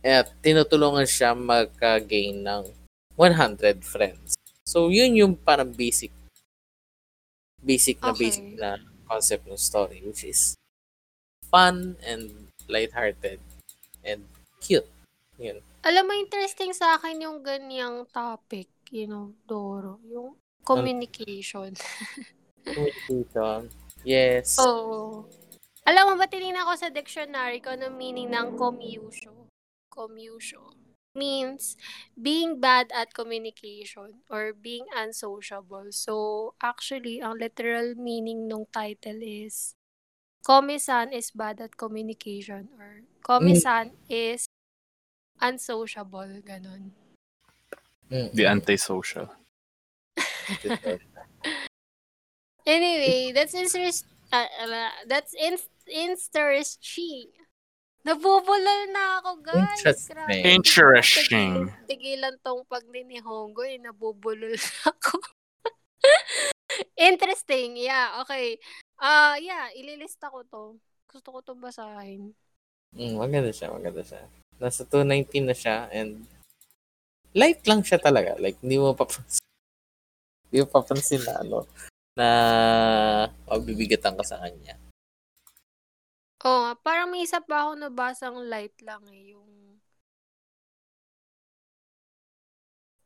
at tinutulungan siya magka-gain ng 100 friends. So, yun yung parang basic basic na Okay. basic na concept ng story which is fun and lighthearted and cute. Yun. Alam mo, interesting sa akin yung ganyang topic, you know, Doro. Yung communication. Communication. Yes. Oo. Alam mo ba, tinignan ko sa dictionary kung ano meaning ng commusio. Commusio means being bad at communication or being unsociable. So, actually, ang literal meaning ng title is Komi-san is bad at communication or Komi-san is unsociable. Ganon. Mm. The antisocial. Anyway, that's interest uh, uh, that's in interesting. Nabubulol na ako, guys. Interesting. Grabe. Interesting. Tigilan, tong pagninihongo eh. Nabubulol na ako. Interesting. Yeah, okay. Ah, yeah, ililista ko to. Gusto ko to basahin. Mm, maganda siya, maganda siya. Nasa 219 na siya and light lang siya talaga. Like, hindi mo papansin. Hindi mo papansin na ano, na mabibigatan ka sa kanya. Oo nga, parang may isa pa ako nabasang light lang eh. Yung...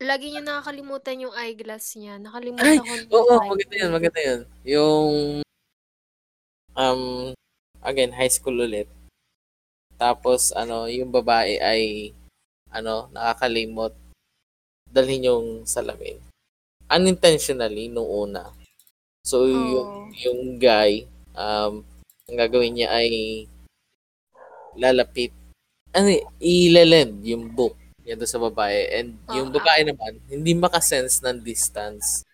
Lagi niya nakakalimutan yung eyeglass niya. Nakalimutan Ay, ko yung Oo, eyeglass. maganda yun, maganda yun. Yung um, again, high school ulit. Tapos, ano, yung babae ay, ano, nakakalimot. Dalhin yung salamin. Unintentionally, nung una. So, yung, Oh. yung guy, um, ang gagawin niya ay lalapit, ano, ilalend yung book niya doon sa babae. And yung Ah. babae naman, hindi makasense ng distance.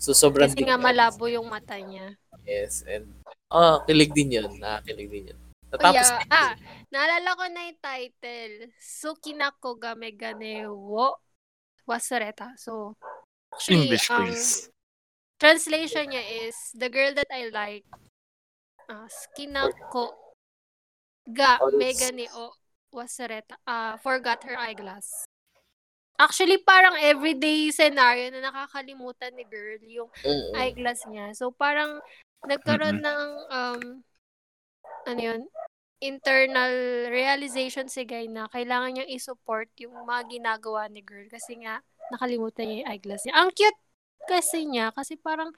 So, sobrang Kasi nga deep- malabo yung mata niya. Yes, and oh, kilig din yun. Nakakakilig din yun. Tapos, Kaya, ah, naalala ko na yung title. Sukinako game gane wo wasureta. So, actually, English, ang please. translation niya is, the girl that I like, uh, sukinako ga Oh, me that's- gane o wasureta. Ah, forgot her eyeglass. Actually, parang everyday scenario na nakakalimutan ni girl yung mm, eyeglass niya. So, parang nagkaroon ng, um, ano yun, internal realization si Guy na kailangan niyang i-support yung mga ginagawa ni girl kasi nga nakalimutan niya yung eyeglass niya. Ang cute kasi niya kasi parang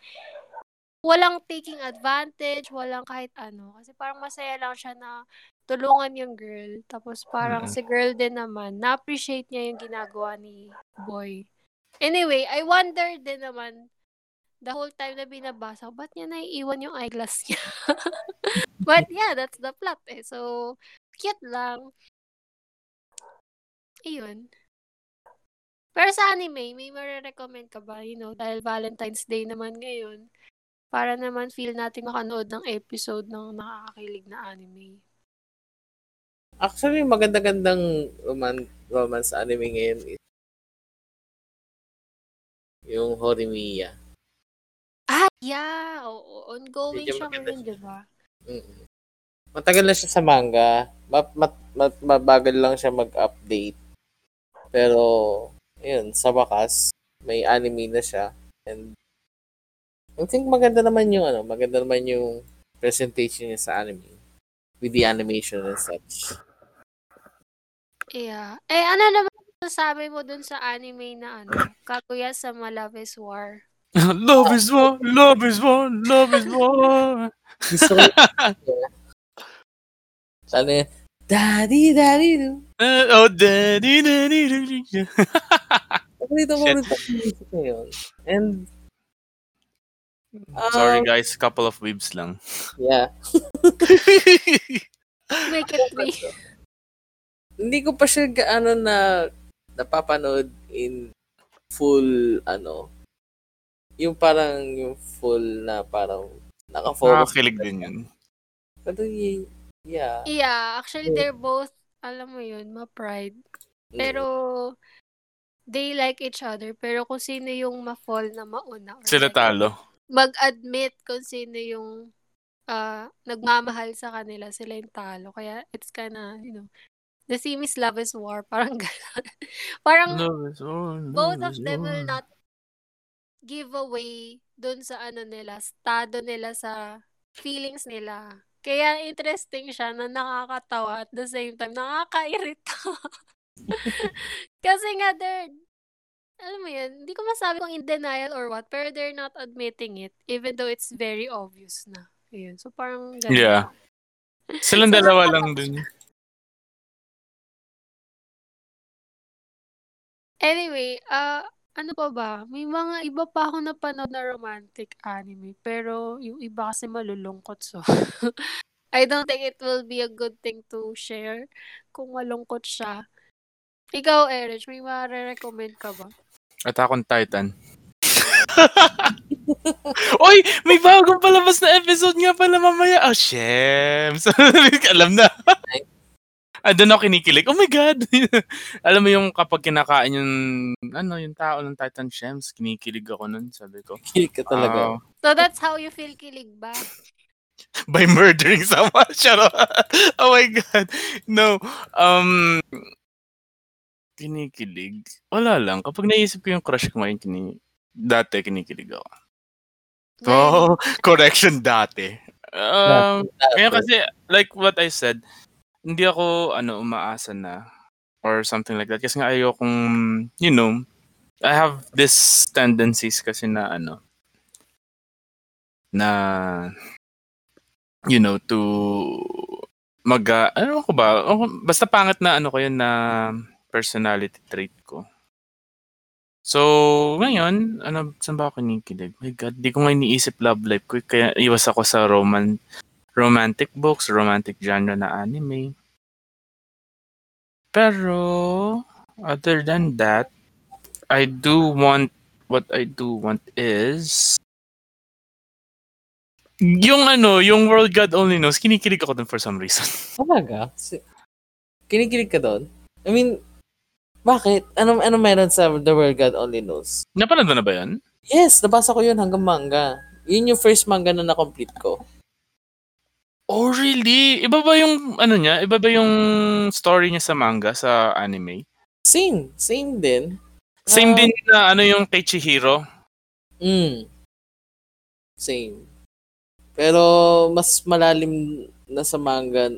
walang taking advantage, walang kahit ano. Kasi parang masaya lang siya na tulungan yung girl. Tapos parang Mm. si girl din naman, na-appreciate niya yung ginagawa ni boy. Anyway, I wonder din naman the whole time na binabasa, ba't niya naiiwan yung eyeglass niya? But yeah, that's the plot eh. So, cute lang. Ayun. Pero sa anime, may marirecommend ka ba? You know, dahil Valentine's Day naman ngayon, para naman feel natin makanood ng episode ng nakakakilig na anime. actually, maganda-gandang roman, romance anime ngayon is yung Horimiya. Ah, yeah! Oo, ongoing Medyo siya ngayon, di ba? Matagal na siya sa manga. Ma- ma- ma- mabagal lang siya mag-update. Pero, yun, sa wakas, may anime na siya. And, I think maganda naman yung, ano, maganda naman yung presentation niya sa anime. With the animation and such. Yeah. Eh, ano naman sasabi mo dun sa anime na ano, Kaguya sa Love is War? love is war, love is war, love is war. Gusto ko Sana yun, Daddy, daddy, do. Uh, oh, daddy, daddy, daddy. Paborito ko rin yung music na yun. And, Sorry um, guys, couple of weebs lang. yeah. Make it three. hindi ko pa siya gaano na napapanood in full ano yung parang yung full na parang naka-focus Nakakakilig din yun. pero yeah Yeah, actually, they're both, alam mo yun, ma-pride. Pero, they like each other. Pero kung sino yung ma-fall na mauna. Sila like, talo. Mag-admit kung sino yung ah, nagmamahal sa kanila. Sila yung talo. Kaya, it's kinda, you know, the same is love is war. Parang gano'n. Parang, Love is war, love both of is them will war. not give away dun sa ano nila, estado nila sa feelings nila. Kaya interesting siya na nakakatawa at the same time nakakairita. Kasi nga they're alam mo yun, hindi ko masabi kung in denial or what, pero they're not admitting it even though it's very obvious na. Ayun. So parang ganun. Yeah. Silang So, dalawa lang din. Anyway, ah ano pa ba? May mga iba pa ako napanood na romantic anime. Pero yung iba kasi malulungkot. So, I don't think it will be a good thing to share kung malungkot siya. Ikaw, Erich, may ma-recommend ka ba? Attack on Titan. Oy, may bagong palabas na episode nga pala mamaya. Oh, shems. Alam na. Ah, doon ako kinikilig. Oh my God! Alam mo yung kapag kinakain yung, ano, yung tao ng Titan Shems, kinikilig ako nun, sabi ko. kilig ka talaga "Wow." So, that's how you feel kilig ba? by murdering someone. Shut up. oh my God. No. Um, kinikilig. Wala lang. Kapag naisip ko yung crush ko ngayon, kini dati kinikilig ako. Oh, correction dati. Um, ngayon kasi, like what I said, hindi ako, ano, umaasa na or something like that. Kasi nga ayokong, you know, I have this tendencies kasi na, ano, na you know, to mag, uh, ano ko ba, basta pangit na ano ko yun na personality trait ko. So, ngayon, ano, saan ba ako kinikilig? My God, di ko nga iniisip love life ko. Kaya iwas ako sa roman, romantic books, romantic genre na anime. Pero, other than that, I do want, what I do want is, yung ano, yung World God Only Knows, kinikilig ako dun for some reason. Talaga? Kinikilig ka doon? I mean, bakit? Ano, ano meron sa The World God Only Knows? Napanood mo na ba yan? Yes, nabasa ko yun hanggang manga. Yun yung first manga na na-complete ko. Oh, really? Iba ba yung, ano niya? Iba ba yung story niya sa manga, sa anime? Same. Same din. Same Ah. din na ano yung kay Chihiro? Mm. Same. Pero mas malalim na sa manga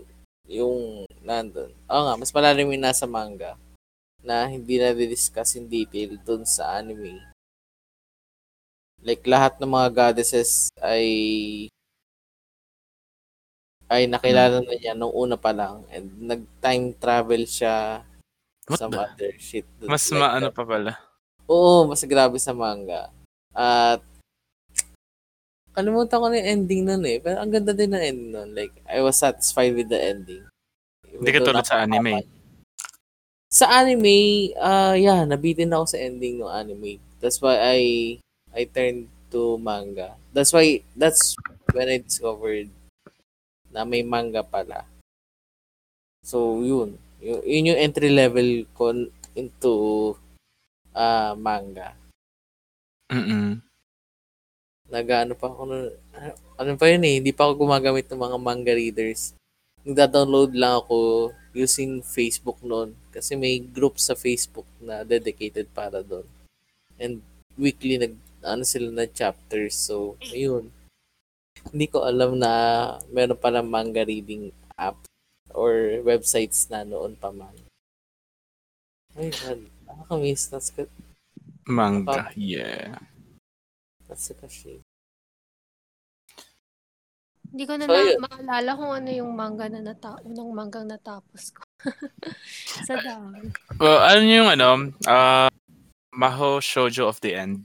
yung nandun. Oo nga, mas malalim yung nasa manga na hindi na discuss in detail dun sa anime. Like lahat ng mga goddesses ay ay nakilala na niya nung una pa lang and nag-time travel siya What some the? other shit. Mas Like, maano pa pala. Oo, mas grabe sa manga. At kalimutan ko na yung ending nun eh. Pero ang ganda din ng ending nun. Like, I was satisfied with the ending. Hindi ka tulad sa anime. Sa anime, ah yeah, nabitin ako sa ending ng anime. That's why I I turned to manga. That's why, that's when I discovered na may manga pala. So, yun. Yun, yun yung entry level ko into ah manga. Mm-mm. nag-ano pa ako nun, ano, ano pa yun eh, hindi pa ako gumagamit ng mga manga readers. Nagda-download lang ako using Facebook noon kasi may group sa Facebook na dedicated para doon. And weekly nag ano sila na chapters. So, ayun. Hindi ko alam na meron pala manga reading app or websites na noon pa man. Ay, God. Nakakamiss. That's, Manga, yeah. that's a shame. Hindi ko na, So, na maalala kung ano yung manga na nata unang manggang natapos ko. Sa dami. Well, ano yung ano, uh, Maho Shoujo of the End.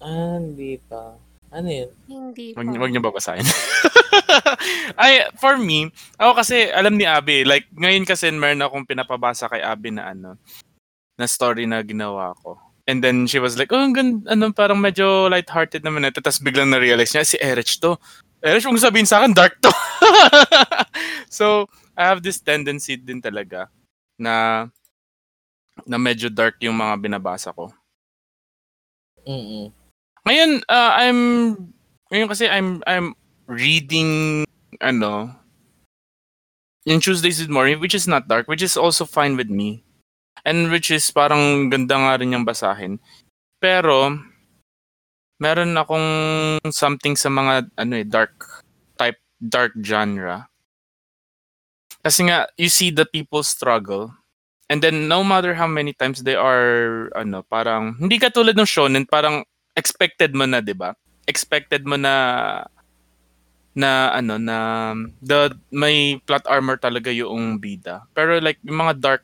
Ah, hindi pa. Ano yun? Hindi pa. Wag, wag niyo babasahin. Ay, for me, ako kasi alam ni Abby, like ngayon kasi meron akong pinapabasa kay Abby na ano, na story na ginawa ko. And then she was like, oh, ganda, ano, parang medyo lighthearted naman ito. Tapos biglang na-realize niya, si Erich to. Erich, kung sabihin sa akin, dark to. so, I have this tendency din talaga na na medyo dark yung mga binabasa ko. Mm-mm. Ngayon, uh, I'm ngayon kasi I'm I'm reading ano yung Tuesdays with Morning which is not dark which is also fine with me. And which is parang ganda nga rin yung basahin. Pero meron akong something sa mga ano eh dark type dark genre. Kasi nga you see the people struggle and then no matter how many times they are ano parang hindi katulad ng shonen parang expected mo na 'di ba? Expected mo na na ano na the may plot armor talaga yung bida. Pero like yung mga dark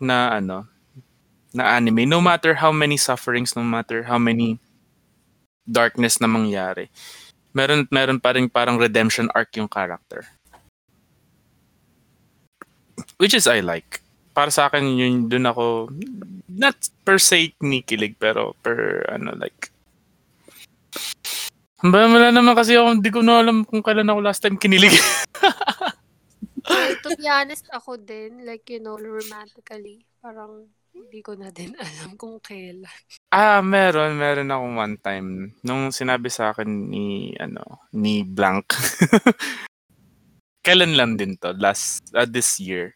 na ano na anime no matter how many sufferings no matter how many darkness na mangyari meron meron pa rin parang redemption arc yung character. Which is I like. Para sa akin yun dun ako not per se kinikilig pero per ano like ba wala naman kasi ako hindi ko na alam kung kailan ako last time kinilig. To be honest, ako din, like, you know, romantically, parang hindi ko na din alam kung kailan. Ah, meron, meron akong one time nung sinabi sa akin ni ano, ni Blank. Kailan lang din to, last uh, this year.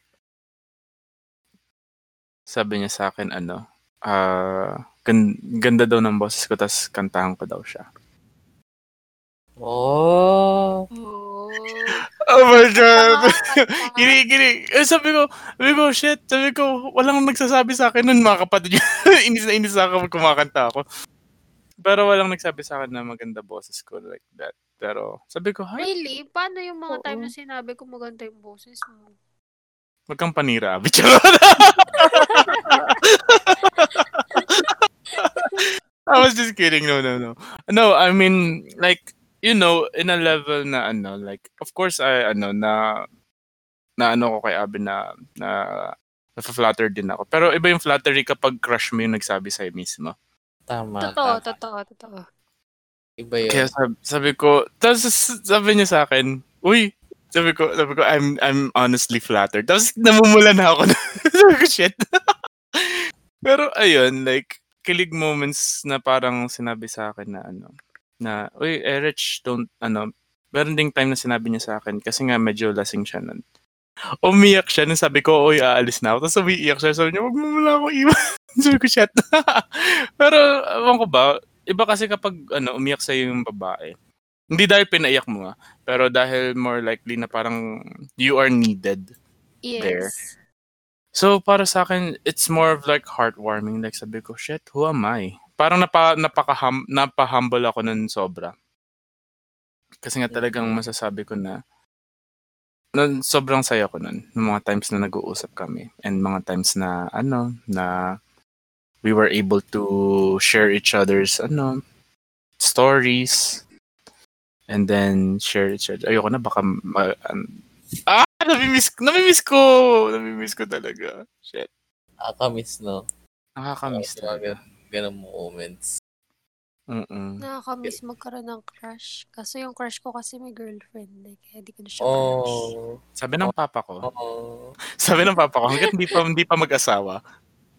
Sabi niya sa akin ano, ah, gan- ganda daw ng boses ko tas kantahan ko daw siya. Oh. Oh. Oh my god. Gini, gini. Eh, sabi ko, sabi ko, shit, sabi ko, walang nagsasabi sa akin nun, mga kapatid inis na inis ako pag kumakanta ako. Pero walang nagsabi sa akin na maganda boses ko like that. Pero sabi ko, ha? Really? Paano yung mga Oo. time na sinabi ko maganda yung boses mo? Wag kang panira, abi. I was just kidding. No, no, no. No, I mean, like, you know, in a level na ano, like, of course, I, ano, na, na ano ko kay Abby na, na, na-flatter din ako. Pero iba yung flattery kapag crush mo yung nagsabi sa'yo mismo. Tama. Totoo, tama. totoo, totoo. Iba yun. Kaya sabi, sabi ko, tapos sabi niya sa akin, uy, sabi ko, sabi ko, I'm, I'm honestly flattered. Tapos namumula na ako. sabi ko, shit. Pero ayun, like, kilig moments na parang sinabi sa akin na ano, na, uy, Erich, don't, ano, meron ding time na sinabi niya sa akin kasi nga medyo lasing siya nun. Umiyak siya nung sabi ko, uy, aalis na ako. Tapos umiiyak siya. Sabi niya, wag mo muna ako iwan. sabi ko, shit. Pero, ewan ko ba, iba kasi kapag ano, umiyak sa yung babae. Hindi dahil pinaiyak mo ah, pero dahil more likely na parang you are needed. Yes. There. So para sa akin, it's more of like heartwarming. Like sabi ko, shit, who am I? Parang napa, napaka napahumble ako nun sobra. Kasi nga talagang masasabi ko na, na sobrang saya ko nun. Ng mga times na nag-uusap kami. And mga times na, ano, na we were able to share each other's, ano, stories. And then share each other. Ayoko na, baka, ma- um, ah, namimiss, namimiss ko! Namimiss ko talaga. Shit. Nakakamiss, no? Nakakamiss Mga talaga. Ganun moments. Mm-mm. Nakakamiss magkaroon ng crush. Kaso yung crush ko kasi may girlfriend. Eh, kaya di ko na siya crush. Oh. Sabi ng papa ko, Oh. sabi ng papa ko, hanggat hindi pa, hindi pa mag-asawa,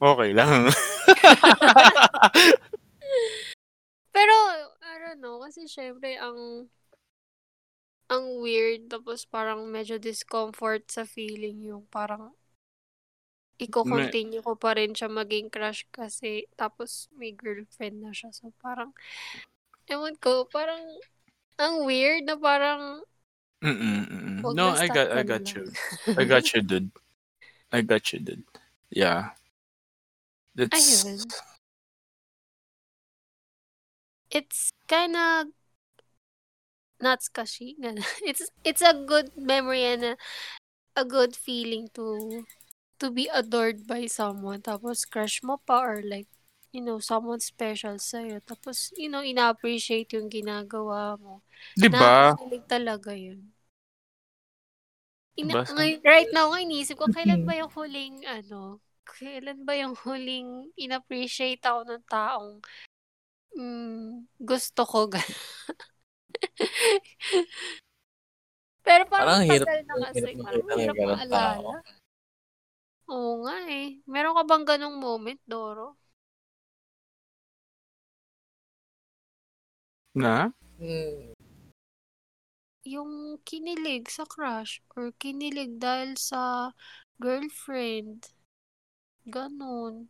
okay lang. Pero, I don't know, kasi syempre, ang ang weird, tapos parang medyo discomfort sa feeling yung parang i-continue ko pa rin siya maging crush kasi tapos may girlfriend na siya. So parang, ewan ko, parang ang weird na parang Mm-mm, No, I got, I got you. I got you, dude. I got you, dude. Yeah. That's, Ayun. it's kind of not skashy. It's it's a good memory and a, a good feeling to to be adored by someone. Tapos crush mo pa or like, you know, someone special sa'yo. Tapos, you know, ina-appreciate yung ginagawa mo. di ba? Talaga yun. Ina- ngay- right now, nga iniisip ko, kailan ba yung huling, ano, kailan ba yung huling in-appreciate ako ng taong mm, gusto ko. gan- Pero parang, Parang hirap- na kasi. hirap Parang hirap maalala. Oo nga eh. Meron ka bang ganong moment, Doro? Na? Hmm. Yung kinilig sa crush or kinilig dahil sa girlfriend. Ganon.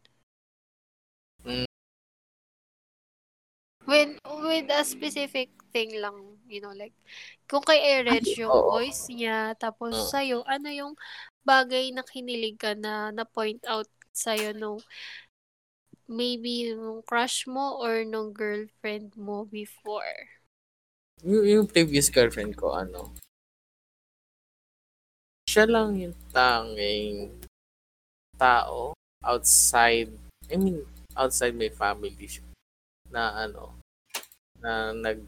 Mm. When, with a specific thing lang, you know, like, kung kay Erich yung voice niya, tapos Oo. sa'yo, ano yung bagay na kinilig ka na na-point out sa'yo nung maybe nung crush mo or nung girlfriend mo before? Yung, yung previous girlfriend ko, ano, siya lang yung tanging tao outside, I mean, outside my family siya, na ano, na nag,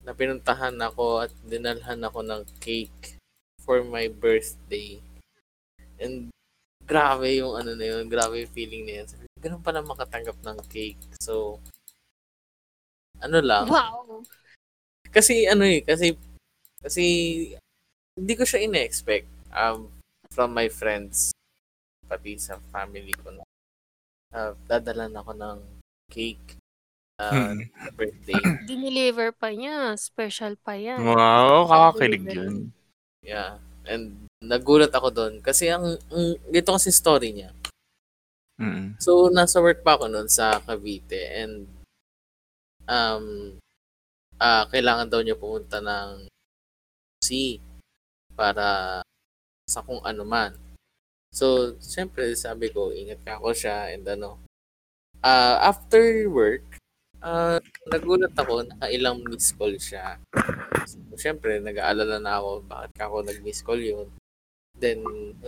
na pinuntahan ako at dinalhan ako ng cake for my birthday. And grabe yung ano na yun, grabe yung feeling na yun. Ganun pala makatanggap ng cake. So, ano lang, Wow! kasi ano eh, kasi kasi hindi ko siya ina-expect um, from my friends pati sa family ko na uh, dadalan ako ng cake uh, Hmm. birthday. Dineliver pa niya. Special pa yan. Wow, kakakilig yun. Yeah. And nagulat ako doon kasi ang, ang dito kasi story niya. Mm. So nasa work pa ako noon sa Cavite and um ah kailangan daw niya pumunta ng C para sa kung ano man. So, siyempre, sabi ko, ingat ka ako siya and ano. ah after work, Ah, nagulat ako, nakailang miss call siya. So, Siyempre, nag-aalala na ako, bakit ka ako nag-miss call yun. Then,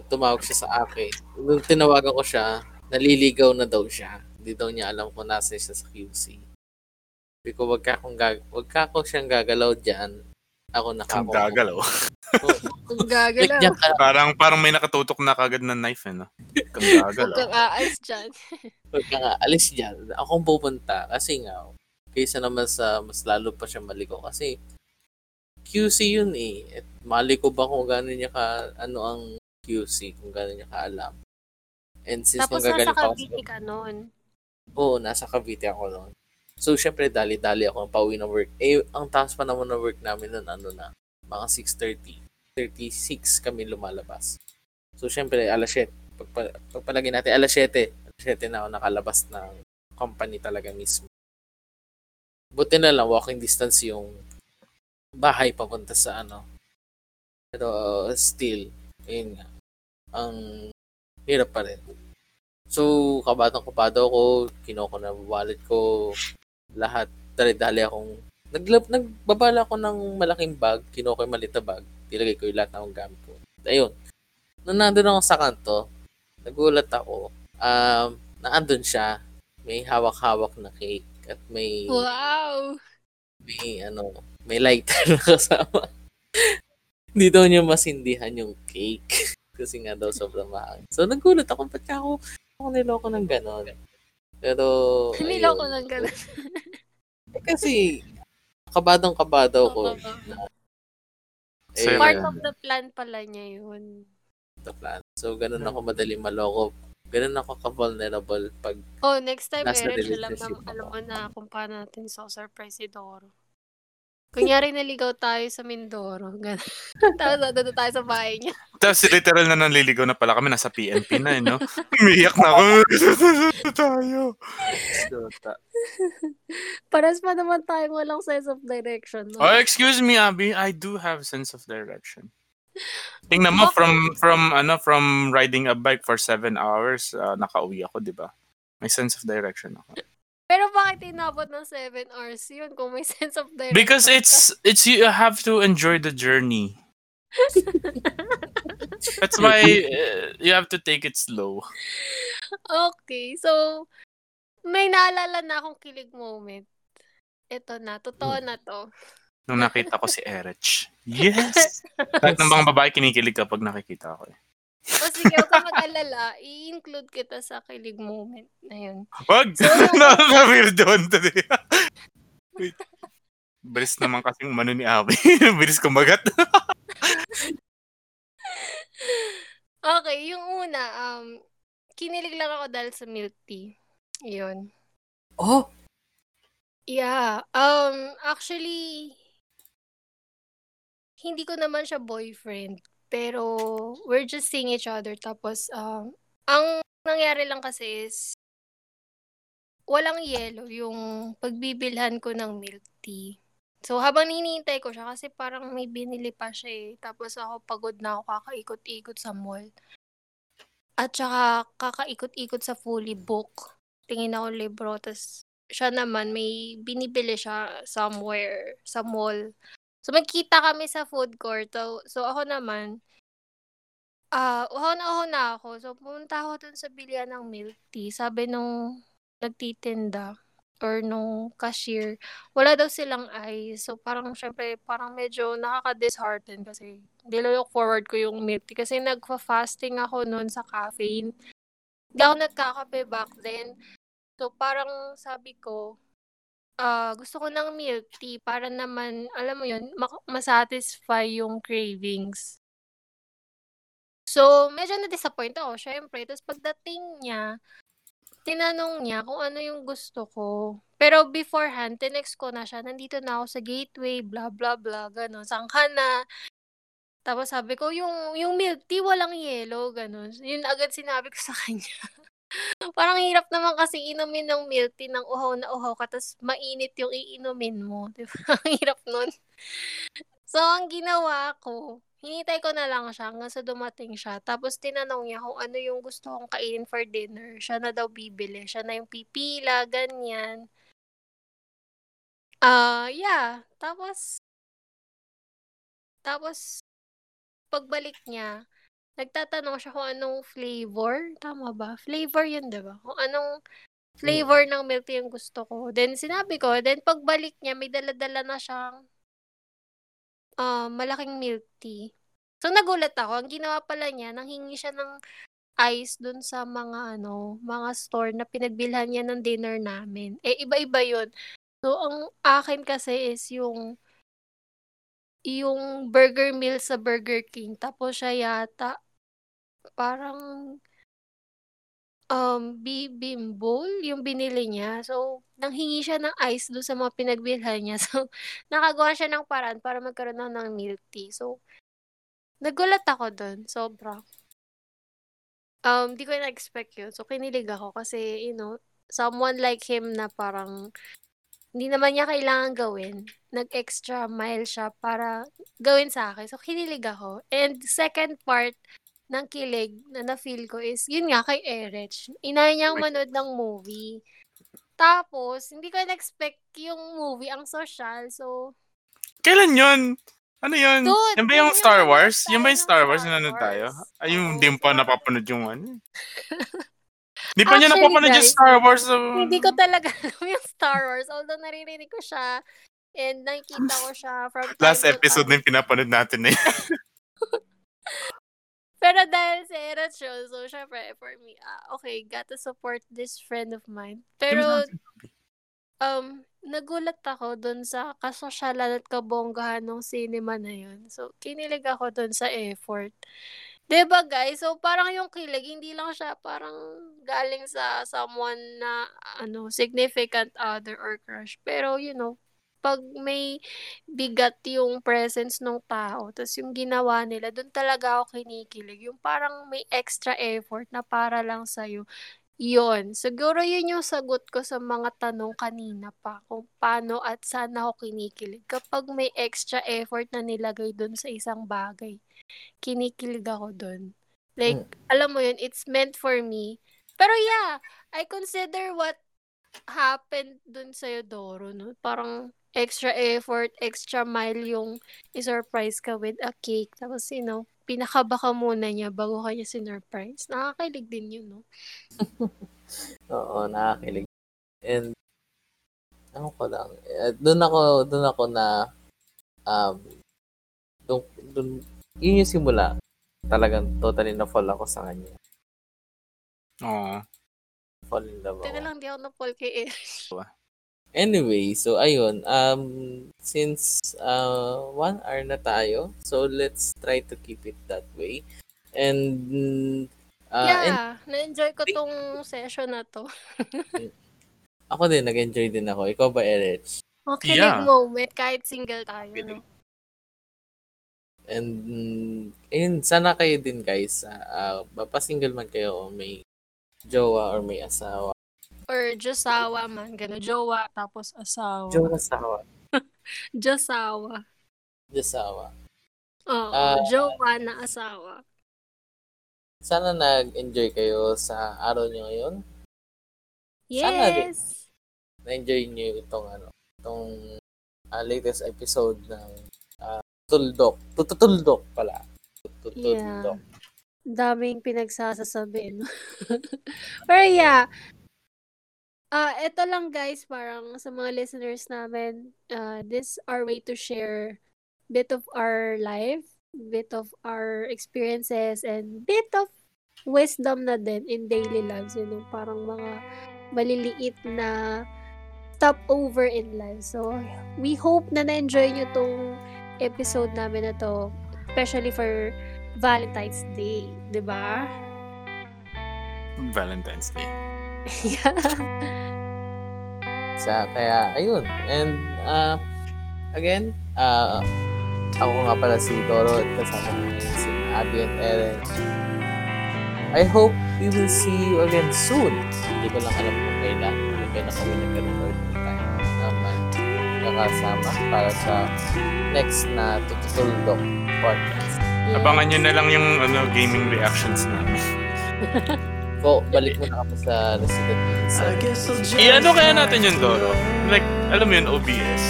tumawag siya sa akin. Nung tinawagan ko siya, naliligaw na daw siya. Hindi daw niya alam kung nasa siya sa QC. Sabi ko, wag ka akong, gag wag ka akong siyang gagalaw dyan. Ako Kung nakakong. gagalaw. Kung Like, gagalaw. diyan ka. parang, parang may nakatutok na kagad na knife, eh, no? Kung Huwag gagalaw. kang aalis dyan. Huwag ka nga, alis dyan. Akong pupunta. Kasi nga, kaysa naman sa mas lalo pa siya maligaw. Kasi, QC yun eh. At mali ko ba kung gano'n niya ka, ano ang QC, kung gano'n niya kaalam. And since Tapos nasa Cavite ka noon. Oo, nasa Cavite ako noon. So, syempre, dali-dali ako pauwi ng work. Eh, ang taas pa naman ng work namin noon, ano na, mga 6.30. 36 kami lumalabas. So, syempre, alas 7. Pagpa, pagpalagay natin, alas 7. Alas 7 na ako nakalabas ng company talaga mismo. Buti na lang, walking distance yung bahay papunta sa ano. Pero, uh, still, yun nga, ang hirap pa rin. So, kabadang kabado ako, kinuha ko na wallet ko, lahat, dali-dali akong, naglab, nagbabala ako ng malaking bag, kinuha ko yung maliit na bag, nilagay ko yung lahat ng gamit ko. Ayun, nung nandun ako sa kanto, nagulat ako, um, naandun siya, may hawak-hawak na cake, at may, Wow! may ano, may lighter na kasama. Hindi daw niya masindihan yung cake. Kasi nga daw sobrang mahal. So, nagulat ako, ba't ako, ako niloko ng gano'n. Pero, Niloko lang gano'n. Eh, Kasi, kabadong kabado ko. Oo. Eh. Part of the plan pala niya yun. the plan. So, ganun ako madaling maloko. Ganun ako ka-vulnerable pag Oh, next time, Eren, alam, na, alam mo na kung paano natin so surprise si Doro. Kunyari naligaw tayo sa Mindoro. Ganun. Tapos doon tayo sa bahay niya. Tapos literal na nanliligaw na pala kami, nasa PNP na, eh, no? Umiyak na ako. tayo. Paras pa naman tayong walang sense of direction. No? Oh, excuse me, Abby. I do have sense of direction. Tingnan mo, from, from, ano, from riding a bike for seven hours, uh, nakauwi ako, di ba? May sense of direction ako. Pero bakit inabot ng 7 hours yun kung may sense of direction? Because it's, it's, you have to enjoy the journey. That's why uh, you have to take it slow. Okay, so may naalala na akong kilig moment. Ito na, totoo na to. Nung nakita ko si Erich. Yes! Lahat ng mga babae kinikilig kapag nakikita ko. Eh. O sige, huwag ka mag-alala. I-include kita sa kilig moment na yun. Wag! So, Nakaka-weird doon today. Wait. Bilis naman kasing umano ni Abby. Bilis kumagat. Okay, yung una, um, kinilig lang ako dahil sa milk tea. Yun. Oh! Yeah. Um, actually, hindi ko naman siya boyfriend. Pero, we're just seeing each other. Tapos, um, ang nangyari lang kasi is, walang yelo yung pagbibilhan ko ng milk tea. So, habang ninihintay ko siya, kasi parang may binili pa siya eh. Tapos ako, pagod na ako kakaikot-ikot sa mall. At saka, kakaikot-ikot sa fully book. Tingin ako libro, tas siya naman, may binibili siya somewhere, sa mall. So, magkita kami sa food court. So, so ako naman, ah, uhaw na uhaw na ako. So, pumunta ako dun sa bilihan ng milk tea. Sabi nung nagtitinda or nung cashier, wala daw silang ice. So, parang, syempre, parang medyo nakaka-dishearten kasi nilolook forward ko yung milk tea. Kasi nagfa-fasting ako noon sa caffeine. Hindi ako nagkakape back then. So, parang sabi ko, ah gusto ko ng milk tea para naman, alam mo yun, mak- masatisfy yung cravings. So, medyo na-disappoint ako, syempre. Tapos pagdating niya, tinanong niya kung ano yung gusto ko. Pero beforehand, tinext ko na siya, nandito na ako sa gateway, blah, blah, blah, gano'n. Saan ka na? Tapos sabi ko, yung, yung milk tea, walang yellow, gano'n. Yun agad sinabi ko sa kanya. Parang hirap naman kasi inumin ng milk tea ng uhaw na uhaw ka, tapos mainit yung iinumin mo. Di ba? Ang hirap nun. So, ang ginawa ko, hinintay ko na lang siya hanggang sa dumating siya. Tapos, tinanong niya kung ano yung gusto kong kainin for dinner. Siya na daw bibili. Siya na yung pipila, ganyan. Ah, yeah. Tapos, tapos, pagbalik niya, nagtatanong siya kung anong flavor. Tama ba? Flavor yun, di ba? Kung anong flavor ng milk tea yung gusto ko. Then, sinabi ko, then pagbalik niya, may dala-dala na siyang ah, malaking milk tea. So, nagulat ako. Ang ginawa pala niya, nanghingi siya ng ice dun sa mga ano, mga store na pinagbilhan niya ng dinner namin. Eh, iba-iba yun. So, ang akin kasi is yung yung burger meal sa Burger King. Tapos siya yata parang um, bibimbol yung binili niya. So, nanghingi siya ng ice doon sa mga pinagbilhan niya. So, nakagawa siya ng paraan para magkaroon na ng milk tea. So, nagulat ako doon. Sobra. Um, di ko na-expect yun. So, kinilig ako kasi, you know, someone like him na parang hindi naman niya kailangan gawin. Nag-extra mile siya para gawin sa akin. So, kinilig ako. And second part ng kilig na na-feel ko is, yun nga, kay Erich. Inaya niyang manood ng movie. Tapos, hindi ko na-expect yung movie, ang social. So, Kailan yun? Ano yun? Dude, yan ba yung yun Star yung Wars? Yan ba yung Star Wars na nanood tayo? Ay, yung hindi pa napapanood yung ano. Hindi pa niya Actually, napapanood yung guys, Star Wars. So... hindi ko talaga alam yung Star Wars. Although naririnig ko siya and nakikita ko siya from Last episode na yung pinapanood natin na yun. Pero dahil sa Era show, so syempre, for me, ah, okay, gotta support this friend of mine. Pero, um, nagulat ako dun sa kasosyalan at kabonggahan ng cinema na yun. So, kinilig ako dun sa effort. ba guys? So, parang yung kilig, hindi lang siya parang galing sa someone na, ano, significant other or crush. Pero, you know, pag may bigat yung presence ng tao, tas yung ginawa nila, dun talaga ako kinikilig. Yung parang may extra effort na para lang sa'yo. Yun. Siguro yun yung sagot ko sa mga tanong kanina pa. Kung paano at saan ako kinikilig. Kapag may extra effort na nilagay dun sa isang bagay, kinikilig ako dun. Like, alam mo yun, it's meant for me. Pero yeah, I consider what happened dun sa'yo, Doro, no? Parang extra effort, extra mile yung i-surprise ka with a cake. Tapos, you know, pinakaba ka muna niya bago ka niya sinurprise. Nakakakilig din yun, no? Oo, nakakilig. And, ano ko lang, eh, doon ako, doon ako na, um, doon, doon, yun yung simula. Talagang totally na-fall ako sa kanya. Oo. Fall in love Teka ako. lang, di ako na-fall kay Eric. Anyway, so ayun, um, since uh, one hour na tayo, so let's try to keep it that way. And, uh, and yeah, na-enjoy ko tong session na to. ako din, nag-enjoy din ako. Ikaw ba, Erich? Okay, Yeah. moment, kahit single tayo, no? And, ayun, sana kayo din guys, uh, mapasingle man kayo o may jowa or may asawa. Or josawa man, gano'n. Jowa, tapos asawa. Jowa, asawa. Josawa. Asawa. Oo, Ah. jowa na asawa. Sana nag-enjoy kayo sa araw nyo ngayon. Sana din. Yes! Na-enjoy nyo itong ano, itong uh, latest episode ng uh, Tuldok. Tututuldok pala. Tututuldok. Daming pinagsasasabi, no? Pero yeah, ah ito lang guys, parang sa mga listeners namin, uh, this our way to share bit of our life, bit of our experiences, and bit of wisdom na din in daily lives, you know, parang mga maliliit na stopover in life. So, we hope na na-enjoy nyo tong episode namin na to, especially for Valentine's Day, 'di ba? Valentine's Day. Yeah. Sa, kaya, ayun. And, uh, again, uh, ako nga pala si Doro at kasama si Abby and Eren. I hope we will see you again soon. Hindi ko lang alam kung kailan. Hindi na kami nagkaroon ng time naman para sa next na Tututuldok podcast. Abangan nyo na lang yung ano, gaming reactions namin. ko, balik mo na kami sa Resident Evil 7. I-ano kaya natin yung Doro? Like, alam mo yun, OBS.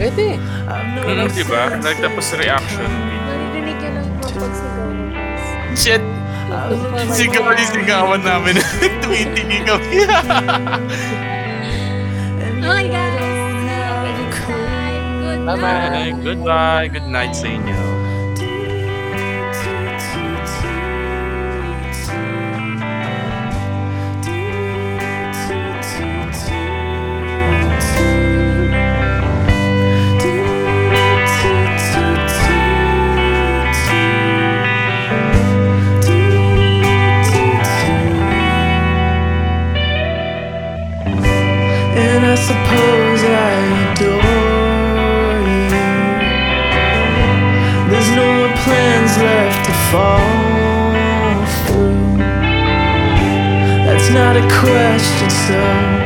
Pwede. Mm, di ba? Like, tapos reaction video. Naririnig yun ang mga pagsigaw. Shit! Sigaw, sigawan namin. Tumitingin kami. Okay guys. Bye-bye. night. Goodbye. Good night sa inyo. Fall through. That's not a question, so